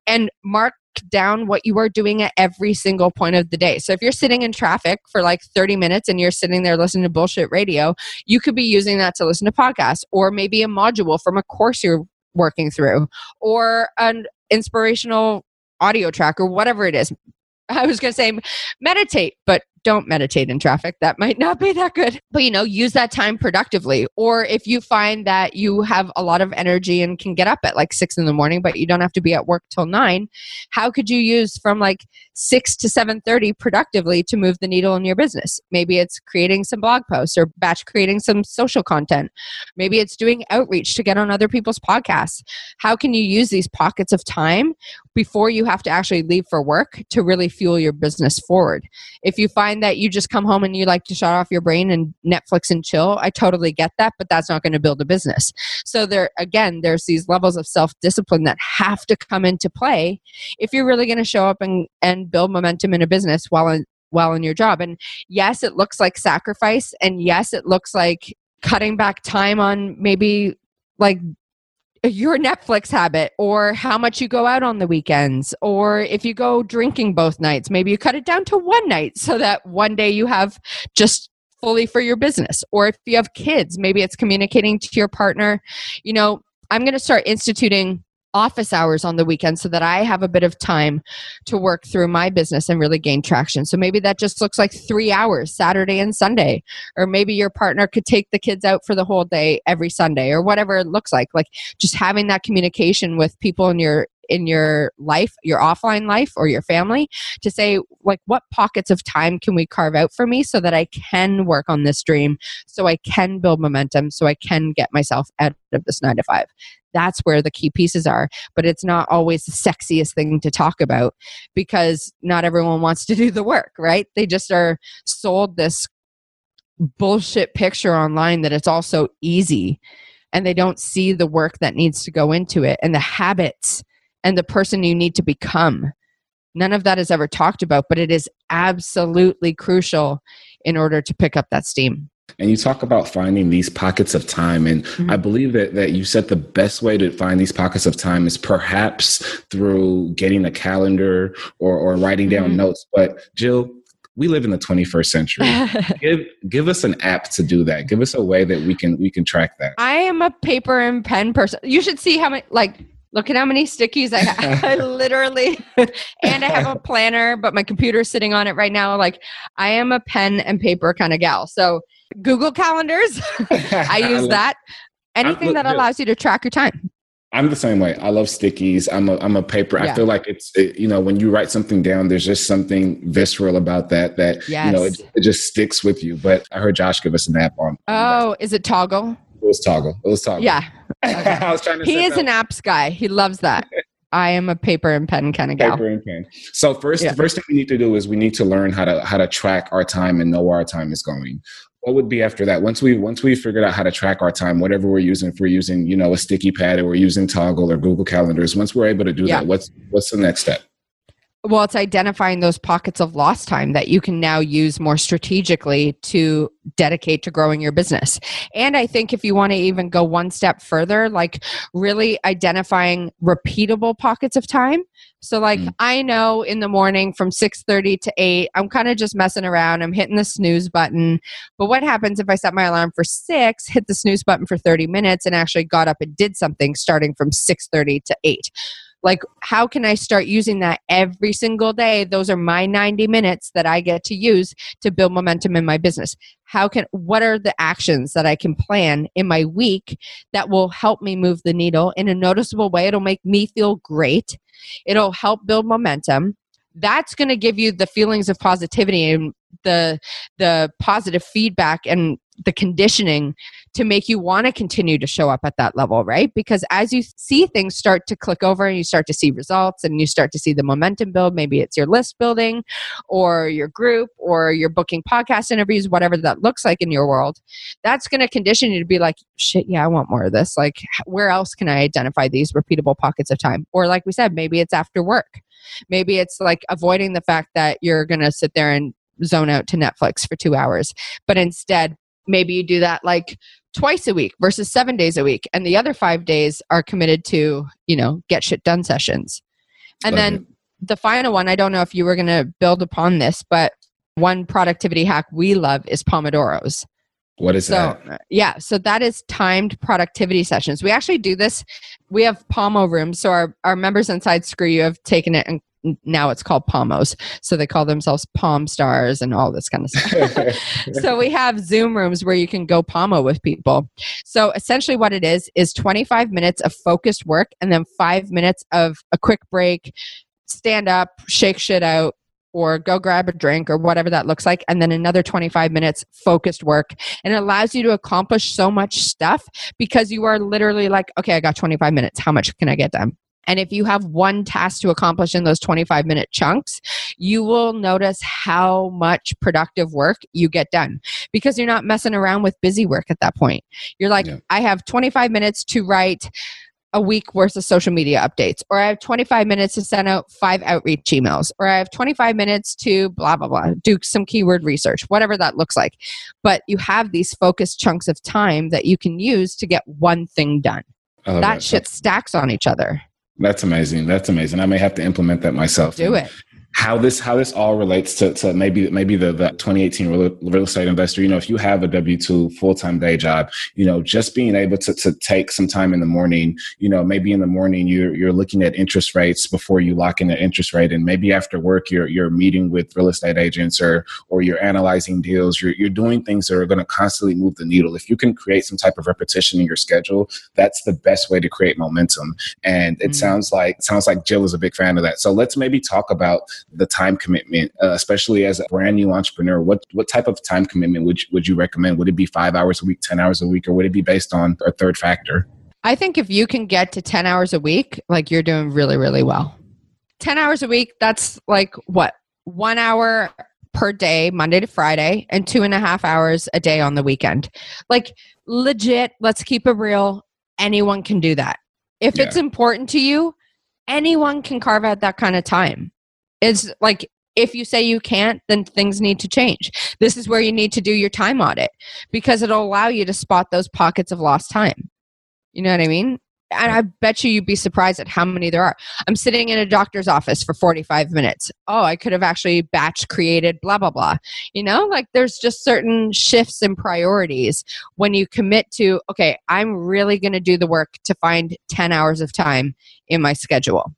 and mark down what you are doing at every single point of the day. So if you're sitting in traffic for like 30 minutes and you're sitting there listening to bullshit radio, you could be using that to listen to podcasts or maybe a module from a course you're working through or an inspirational audio track or whatever it is. I was going to say meditate, but don't meditate in traffic. That might not be that good. But you know, use that time productively. Or if you find that you have a lot of energy and can get up at like six in the morning, but you don't have to be at work till nine, how could you use from like six to seven thirty productively to move the needle in your business? Maybe it's creating some blog posts or batch creating some social content. Maybe it's doing outreach to get on other people's podcasts. How can you use these pockets of time before you have to actually leave for work to really fuel your business forward? If you find find that you just come home and you like to shut off your brain and Netflix and chill, I totally get that, but that's not going to build a business. So there again, there's these levels of self-discipline that have to come into play if you're really going to show up and and build momentum in a business while in while in your job. And yes, it looks like sacrifice and yes, it looks like cutting back time on maybe like your Netflix habit or how much you go out on the weekends or if you go drinking both nights maybe you cut it down to one night so that one day you have just fully for your business. Or if you have kids maybe it's communicating to your partner you know I'm going to start instituting office hours on the weekend so that I have a bit of time to work through my business and really gain traction. So maybe that just looks like three hours, Saturday and Sunday. Or maybe your partner could take the kids out for the whole day every Sunday or whatever it looks like. Like just having that communication with people in your in your life, your offline life or your family to say, like, what pockets of time can we carve out for me so that I can work on this dream, so I can build momentum, so I can get myself out of this nine to five. That's where the key pieces are. But it's not always the sexiest thing to talk about because not everyone wants to do the work, right? They just are sold this bullshit picture online that it's all so easy and they don't see the work that needs to go into it and the habits and the person you need to become. None of that is ever talked about, but it is absolutely crucial in order to pick up that steam. And you talk about finding these pockets of time. And mm-hmm. I believe that, that you said the best way to find these pockets of time is perhaps through getting a calendar or, or writing down mm-hmm. notes. But Jill, we live in the 21st century. give give us an app to do that. Give us a way that we can we can track that. I am a paper and pen person. You should see how many like Look at how many stickies I have. I literally, and I have a planner, but my computer's sitting on it right now. Like, I am a pen and paper kind of gal. So, Google Calendars, I use that. Anything that allows you to track your time. I'm the same way. I love stickies. I'm a I'm a paper. Yeah. I feel like it's it, you know when you write something down, there's just something visceral about that that yes. you know it, it, just sticks with you. But I heard Josh give us an app on. Oh, is it Toggl? It was Toggl. It was Toggl. Yeah. I was trying to. He is that. an apps guy. He loves that. I am a paper and pen kind of gal. Paper and pen. So first, yeah. the first thing we need to do is we need to learn how to how to track our time and know where our time is going. What would be after that? Once we once we figured out how to track our time, whatever we're using, if we're using you know a sticky pad or we're using Toggl or Google Calendars, once we're able to do yeah. that, what's what's the next step? Well, it's identifying those pockets of lost time that you can now use more strategically to dedicate to growing your business. And I think if you want to even go one step further, like really identifying repeatable pockets of time. So like mm. I know in the morning from 6:30 to 8, I'm kind of just messing around. I'm hitting the snooze button. But what happens if I set my alarm for 6, hit the snooze button for 30 minutes and actually got up and did something starting from 6:30 to 8? Like how can i start using that every single day? Those are my 90 minutes that i get to use to build momentum in my business. How can what are the actions that i can plan in my week that will help me move the needle in a noticeable way? It'll make me feel great. It'll help build momentum. That's going to give you the feelings of positivity and the the positive feedback and the conditioning to make you want to continue to show up at that level, right? Because as you see things start to click over and you start to see results and you start to see the momentum build, maybe it's your list building or your group or you're booking podcast interviews, whatever that looks like in your world, that's going to condition you to be like, shit, yeah, I want more of this. Like, where else can I identify these repeatable pockets of time? Or, like we said, maybe it's after work. Maybe it's like avoiding the fact that you're going to sit there and zone out to Netflix for two hours, but instead maybe you do that like twice a week versus seven days a week and the other five days are committed to you know get shit done sessions and Love then it. the final one i don't know if you were going to build upon this but one productivity hack we love is pomodoros what is so, that? Yeah, so that is timed productivity sessions. We actually do this. We have Pomo rooms, so our, our members inside Screw You have taken it and now it's called Pomos. So they call themselves Palm Stars and all this kind of stuff. so we have Zoom rooms where you can go Pomo with people. So essentially, what it is is 25 minutes of focused work and then five minutes of a quick break, stand up, shake shit out, or go grab a drink or whatever that looks like and then another 25 minutes focused work and it allows you to accomplish so much stuff because you are literally like okay i got 25 minutes how much can i get done and if you have one task to accomplish in those 25 minute chunks, you will notice how much productive work you get done because you're not messing around with busy work at that point. You're like, yeah. I have 25 minutes to write a week worth of social media updates, or I have 25 minutes to send out five outreach emails, or I have 25 minutes to blah, blah, blah, do some keyword research, whatever that looks like. But you have these focused chunks of time that you can use to get one thing done. love that shit stacks on each other. That's amazing. That's amazing. I may have to implement that myself. Do it how this how this all relates to, to maybe maybe the, the 2018 real, real estate investor. You know if you have a w2 full-time day job you know just being able to, to take some time in the morning you know maybe in the morning you're you're looking at interest rates before you lock in an interest rate. And maybe after work you're you're meeting with real estate agents or or you're analyzing deals. You're, you're doing things that are going to constantly move the needle. If you can create some type of repetition in your schedule that's the best way to create momentum. And it mm-hmm. sounds like sounds like jill is a big fan of that. So let's maybe talk about the time commitment, uh, especially as a brand new entrepreneur? What what type of time commitment would you, would you recommend? Would it be five hours a week, ten hours a week, or would it be based on a third factor? I think if you can get to ten hours a week, like you're doing really really well. Ten hours a week, that's like what one hour per day, Monday to Friday, and two and a half hours a day on the weekend. Like legit, let's keep it real. Anyone can do that. If yeah. it's important to you, anyone can carve out that kind of time. It's like if you say you can't, then things need to change. This is where you need to do your time audit because it'll allow you to spot those pockets of lost time. You know what I mean? And I bet you you'd be surprised at how many there are. I'm sitting in a doctor's office for 45 minutes. Oh, I could have actually batch created blah, blah, blah. You know, like there's just certain shifts in priorities when you commit to, okay, I'm really going to do the work to find 10 hours of time in my schedule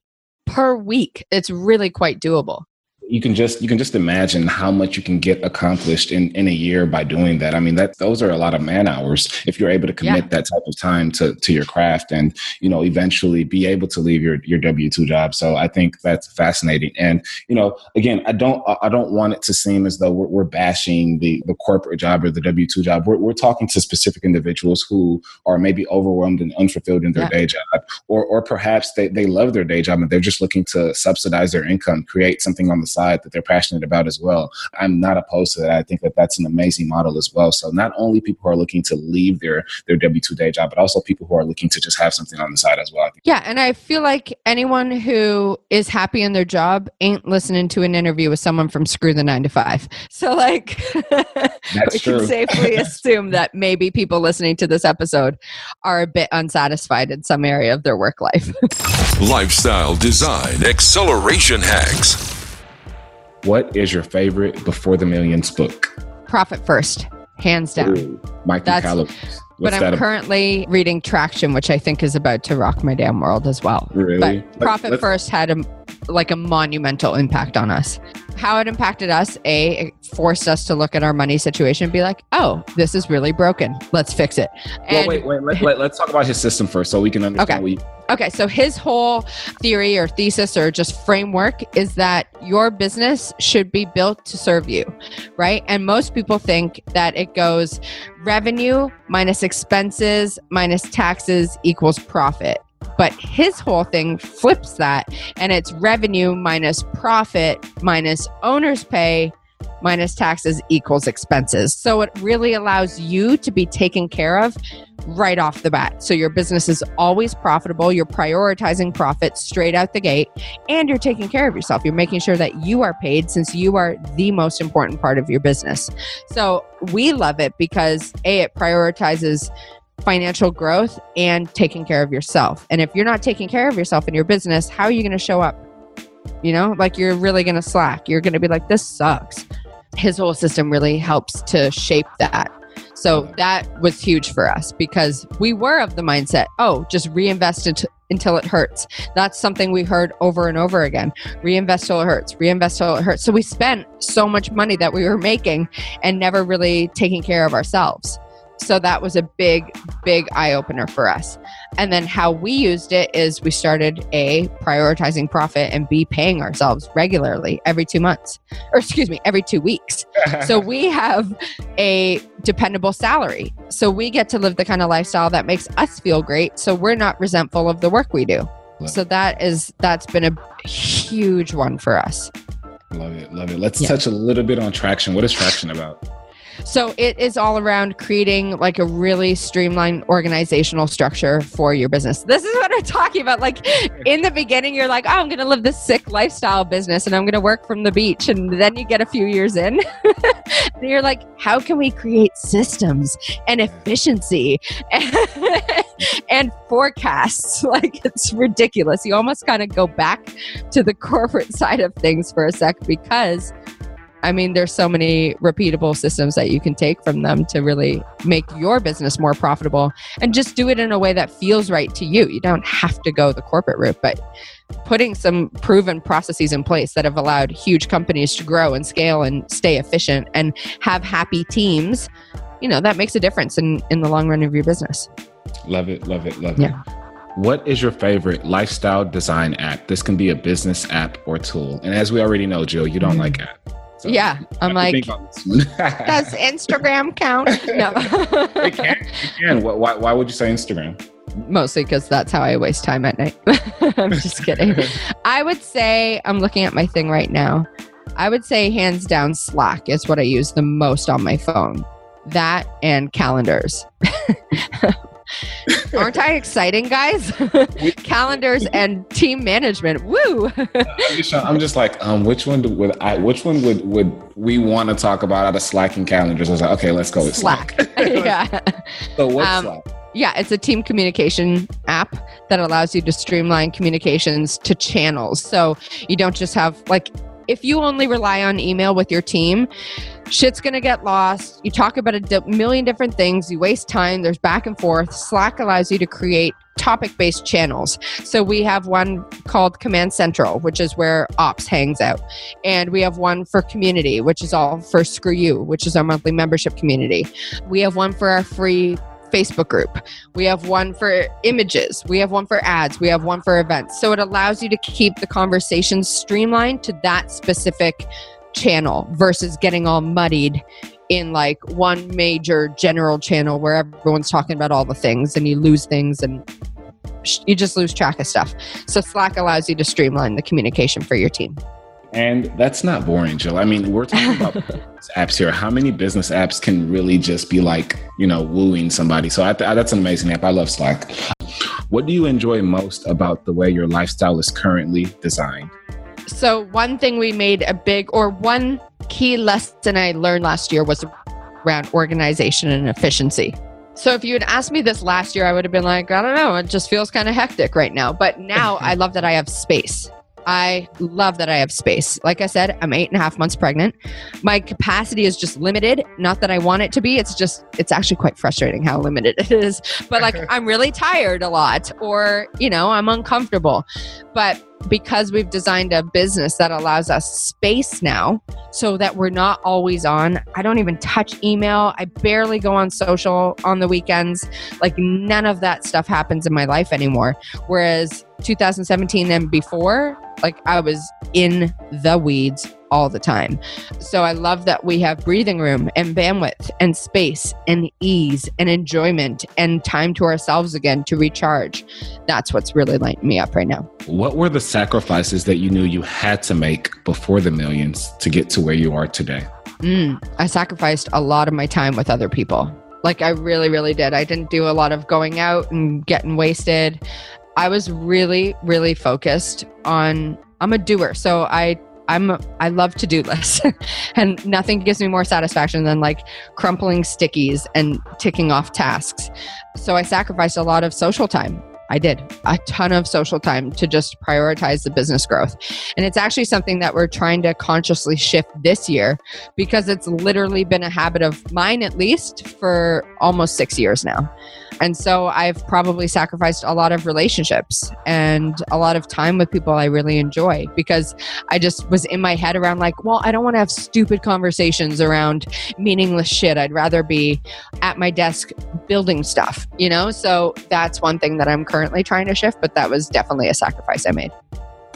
per week. It's really quite doable you can just you can just imagine how much you can get accomplished in in a year by doing that i mean that those are a lot of man hours if you're able to commit yeah. that type of time to to your craft and you know eventually be able to leave your your w2 job so i think that's fascinating and you know again i don't i don't want it to seem as though we're, we're bashing the the corporate job or the w2 job we're, we're talking to specific individuals who are maybe overwhelmed and unfulfilled in their yeah. day job or or perhaps they, they love their day job and they're just looking to subsidize their income create something on the side that they're passionate about as well. I'm not opposed to that. I think that that's an amazing model as well. So not only people who are looking to leave their their W two day job, but also people who are looking to just have something on the side as well. Yeah, and I feel like anyone who is happy in their job ain't listening to an interview with someone from Screw the Nine to Five. So like, we true. can safely assume that maybe people listening to this episode are a bit unsatisfied in some area of their work life. Lifestyle design acceleration hacks. What is your favorite Before the Millions book? Profit First, hands down. Ooh, Michael That's, What's but I'm currently about? reading Traction, which I think is about to rock my damn world as well. Really? But Profit First had a like a monumental impact on us. How it impacted us, A, it forced us to look at our money situation and be like, oh, this is really broken. Let's fix it. And, well, wait, wait, let, let, us talk about his system first so we can understand okay. Okay, so his whole theory or thesis or just framework is that your business should be built to serve you, right? And most people think that it goes revenue minus expenses minus taxes equals profit. But his whole thing flips that, and it's revenue minus profit minus owner's pay minus taxes equals expenses. So it really allows you to be taken care of right off the bat. So your business is always profitable. You're prioritizing profit straight out the gate, and you're taking care of yourself. You're making sure that you are paid since you are the most important part of your business. So we love it because A, it prioritizes financial growth and taking care of yourself. And if you're not taking care of yourself in your business, how are you going to show up? You know, like you're really going to slack. You're going to be like, this sucks. His whole system really helps to shape that. So that was huge for us because we were of the mindset, oh, just reinvest until it hurts. That's something we heard over and over again. Reinvest till it hurts, reinvest till it hurts. So we spent so much money that we were making and never really taking care of ourselves. So that was a big, big eye opener for us. And then how we used it is we started A, prioritizing profit, and B, paying ourselves regularly every two months, or excuse me, every two weeks. so we have a dependable salary. So we get to live the kind of lifestyle that makes us feel great. So we're not resentful of the work we do. Love so that is, that's been a huge one for us. Love it. Love it. Let's yeah. touch a little bit on traction. What is traction about? So it is all around creating like a really streamlined organizational structure for your business. This is what I'm talking about. Like in the beginning, you're like, oh, I'm going to live this sick lifestyle business and I'm going to work from the beach. And then you get a few years in and you're like, how can we create systems and efficiency? and forecasts. Like it's ridiculous. You almost kind of go back to the corporate side of things for a sec because I mean, there's so many repeatable systems that you can take from them to really make your business more profitable and just do it in a way that feels right to you. You don't have to go the corporate route, but putting some proven processes in place that have allowed huge companies to grow and scale and stay efficient and have happy teams, you know, that makes a difference in, in the long run of your business. Love it, love it, love Yeah. it. What is your favorite lifestyle design app? This can be a business app or tool. And as we already know, Jill, you don't mm-hmm. like apps. So yeah. I'm like, think on this one. does Instagram count? No. it can. It can. Why, why would you say Instagram? Mostly because that's how I waste time at night. I'm just kidding. I would say, I'm looking at my thing right now. I would say, hands down, Slack is what I use the most on my phone. That and calendars. Aren't I exciting, guys? calendars and team management. Woo! I'm just, like, um, which one do, would I? Which one would would we want to talk about out of Slack and calendars? I was like, okay, let's go with Slack. yeah. so what's Um, Slack? Yeah, it's a team communication app that allows you to streamline communications to channels. So you don't just have, like, if you only rely on email with your team, shit's gonna get lost. You talk about a million different things, you waste time, there's back and forth. Slack allows you to create topic based channels. So we have one called Command Central, which is where ops hangs out. And we have one for community, which is all for Screw You, which is our monthly membership community. We have one for our free Facebook group. We have one for images. We have one for ads. We have one for events. So it allows you to keep the conversations streamlined to that specific channel versus getting all muddied in like one major general channel where everyone's talking about all the things and you lose things and you just lose track of stuff. So Slack allows you to streamline the communication for your team. And that's not boring, Jill. I mean, we're talking about apps here. How many business apps can really just be like, you know, wooing somebody? So I th- that's an amazing app. I love Slack. What do you enjoy most about the way your lifestyle is currently designed? So one thing we made a big or one key lesson I learned last year was around organization and efficiency. So if you had asked me this last year, I would have been like, I don't know, it just feels kind of hectic right now. But now I love that I have space. I love that I have space. Like I said, I'm eight and a half months pregnant. My capacity is just limited. Not that I want it to be. It's just, it's actually quite frustrating how limited it is. But like, I'm really tired a lot, or, you know, I'm uncomfortable. But because we've designed a business that allows us space now so that we're not always on. I don't even touch email. I barely go on social on the weekends. Like none of that stuff happens in my life anymore. Whereas 2017 and before, like I was in the weeds all the time. So I love that we have breathing room and bandwidth and space and ease and enjoyment and time to ourselves again to recharge. That's what's really lighting me up right now. What were the sacrifices that you knew you had to make before the millions to get to where you are today? Mm, I sacrificed a lot of my time with other people. Like I really, really did. I didn't do a lot of going out and getting wasted. I was really, really focused on. I'm a doer, so I I'm I love to do lists, and nothing gives me more satisfaction than like crumpling stickies and ticking off tasks. So I sacrificed a lot of social time. I did a ton of social time to just prioritize the business growth. And it's actually something that we're trying to consciously shift this year because it's literally been a habit of mine, at least for almost six years now. And so I've probably sacrificed a lot of relationships and a lot of time with people I really enjoy because I just was in my head around, like, well, I don't want to have stupid conversations around meaningless shit. I'd rather be at my desk building stuff, you know? So that's one thing that I'm currently trying to shift, but that was definitely a sacrifice I made.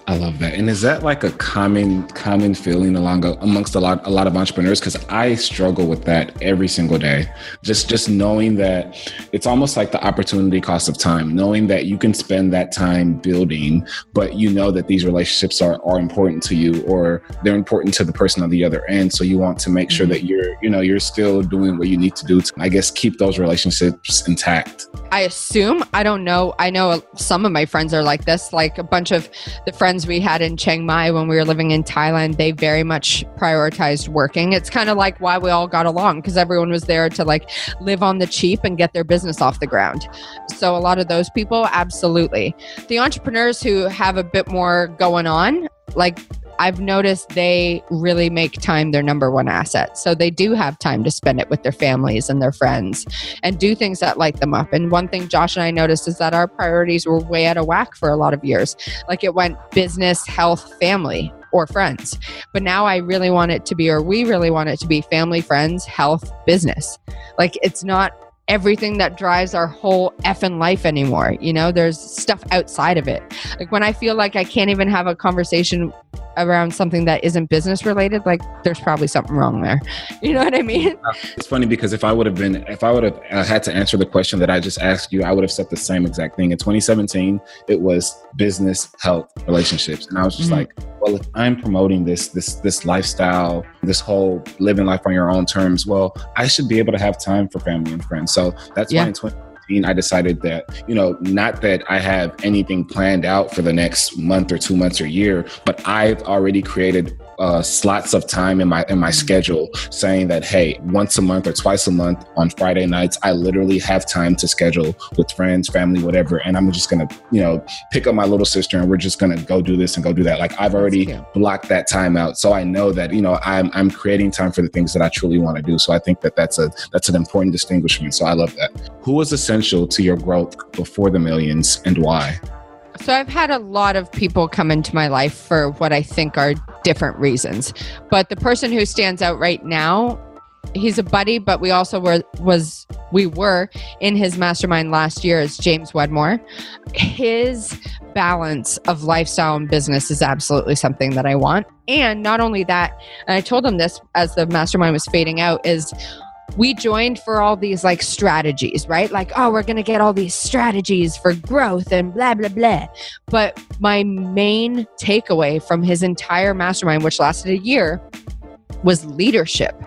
I love that. And is that like a common common feeling along amongst a lot a lot of entrepreneurs? Because I struggle with that every single day. Just just knowing that it's almost like the opportunity cost of time. Knowing that you can spend that time building, but you know that these relationships are are important to you, or they're important to the person on the other end. So you want to make sure mm-hmm. that you're you know you're still doing what you need to do to I guess keep those relationships intact. I assume, I don't know. I know some of my friends are like this, like a bunch of the friends friends we had in Chiang Mai when we were living in Thailand, they very much prioritized working. It's kind of like why we all got along because everyone was there to like live on the cheap and get their business off the ground. So a lot of those people, absolutely. The entrepreneurs who have a bit more going on, like I've noticed they really make time their number one asset. So they do have time to spend it with their families and their friends and do things that light them up. And one thing Josh and I noticed is that our priorities were way out of whack for a lot of years. Like it went business, health, family, or friends. But now I really want it to be, or we really want it to be family, friends, health, business. Like it's not everything that drives our whole effing life anymore. You know, there's stuff outside of it. Like when I feel like I can't even have a conversation around something that isn't business related, like there's probably something wrong there. You know what I mean? It's funny because if I would have been, if I would have uh, had to answer the question that I just asked you, I would have said the same exact thing. In 2017, it was business, health, relationships, and I was just mm-hmm. like, well, if I'm promoting this, this, this lifestyle, this whole living life on your own terms, well, I should be able to have time for family and friends. So that's yeah. why in 20 I decided that, you know, not that I have anything planned out for the next month or two months or year, but I've already created uh, slots of time in my in my schedule saying that hey once a month or twice a month on friday nights i literally have time to schedule with friends family whatever. And i'm just gonna you know pick up my little sister and we're just gonna go do this and go do that. Like i've already blocked that time out. So i know that you know i'm i'm creating time for the things that i truly want to do. So i think that that's a that's an important distinguishment. So i love that. Who was essential to your growth before the millions and why so I've had a lot of people come into my life for what I think are different reasons. But the person who stands out right now, he's a buddy, but we also were was we were in his mastermind last year is James Wedmore. His balance of lifestyle and business is absolutely something that I want. And not only that, and I told him this as the mastermind was fading out, is we joined for all these like strategies, right? Like, oh, we're going to get all these strategies for growth and blah, blah, blah. But my main takeaway from his entire mastermind, which lasted a year, was leadership.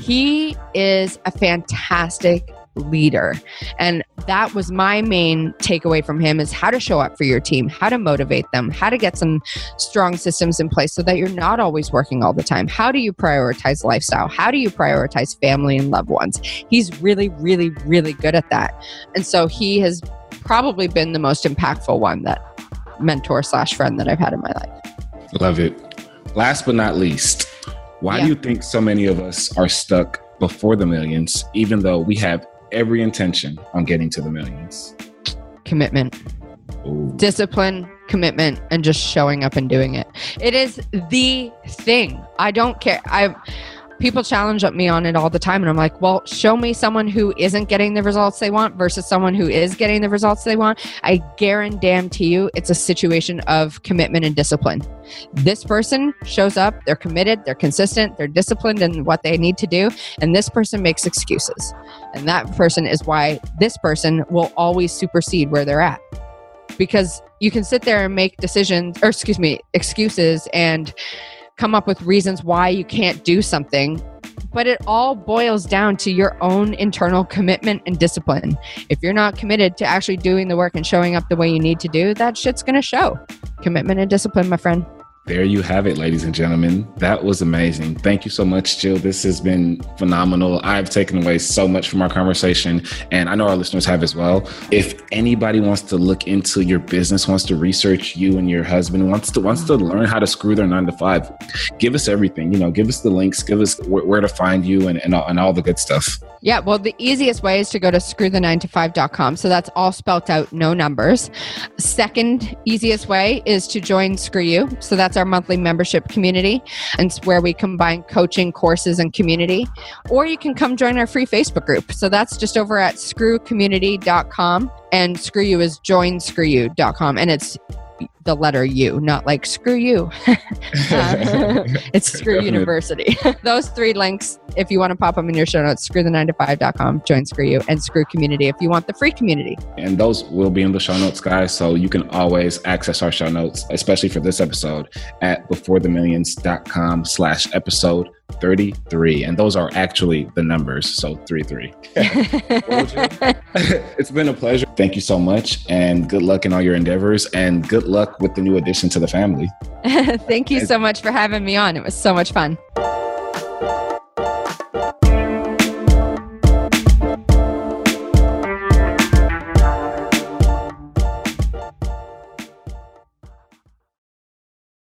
He is a fantastic leader. And that was my main takeaway from him is how to show up for your team, how to motivate them, how to get some strong systems in place so that you're not always working all the time. How do you prioritize lifestyle? How do you prioritize family and loved ones? He's really, really, really good at that. And so he has probably been the most impactful one that mentor slash friend that I've had in my life. Love it. Last but not least, why yeah. do you think so many of us are stuck before the millions, even though we have every intention on getting to the millions? Commitment. Ooh. Discipline, commitment, and just showing up and doing it. It is the thing. I don't care. I people challenge me on it all the time and i'm like well show me someone who isn't getting the results they want versus someone who is getting the results they want. I guarantee you it's a situation of commitment and discipline. This person shows up they're committed they're consistent they're disciplined in what they need to do and this person makes excuses. And that person is why this person will always supersede where they're at. Because you can sit there and make decisions or excuse me excuses and come up with reasons why you can't do something but it all boils down to your own internal commitment and discipline. If you're not committed to actually doing the work and showing up the way you need to do, that shit's to show. Commitment and discipline, my friend. There you have it, ladies and gentlemen. That was amazing. Thank you so much, Jill. This has been phenomenal. I've taken away so much from our conversation, and I know our listeners have as well. If anybody wants to look into your business, wants to research you and your husband, wants to wants to learn how to screw their nine to five, give us everything. You know, give us the links, give us where, where to find you, and and all, and all the good stuff. Yeah, well, the easiest way is to go to screwthe9to5.com. So that's all spelt out, no numbers. Second easiest way is to join Screw You. So that's our monthly membership community. And it's where we combine coaching, courses, and community. Or you can come join our free Facebook group. So that's just over at screwcommunity.com. And Screw You is joinscrewyou.com. And it's the letter U, not like screw you. uh, it's Screw University. Those three links, if you want to pop them in your show notes, screw the 9 to 5.com, join Screw You, and Screw Community if you want the free community. And those will be in the show notes, guys. So you can always access our show notes, especially for this episode, at beforethemillions.com slash episode 33. And those are actually the numbers. So 33. it's been a pleasure. Thank you so much. And good luck in all your endeavors. And good luck with the new addition to the family. Thank you so much for having me on. It was so much fun.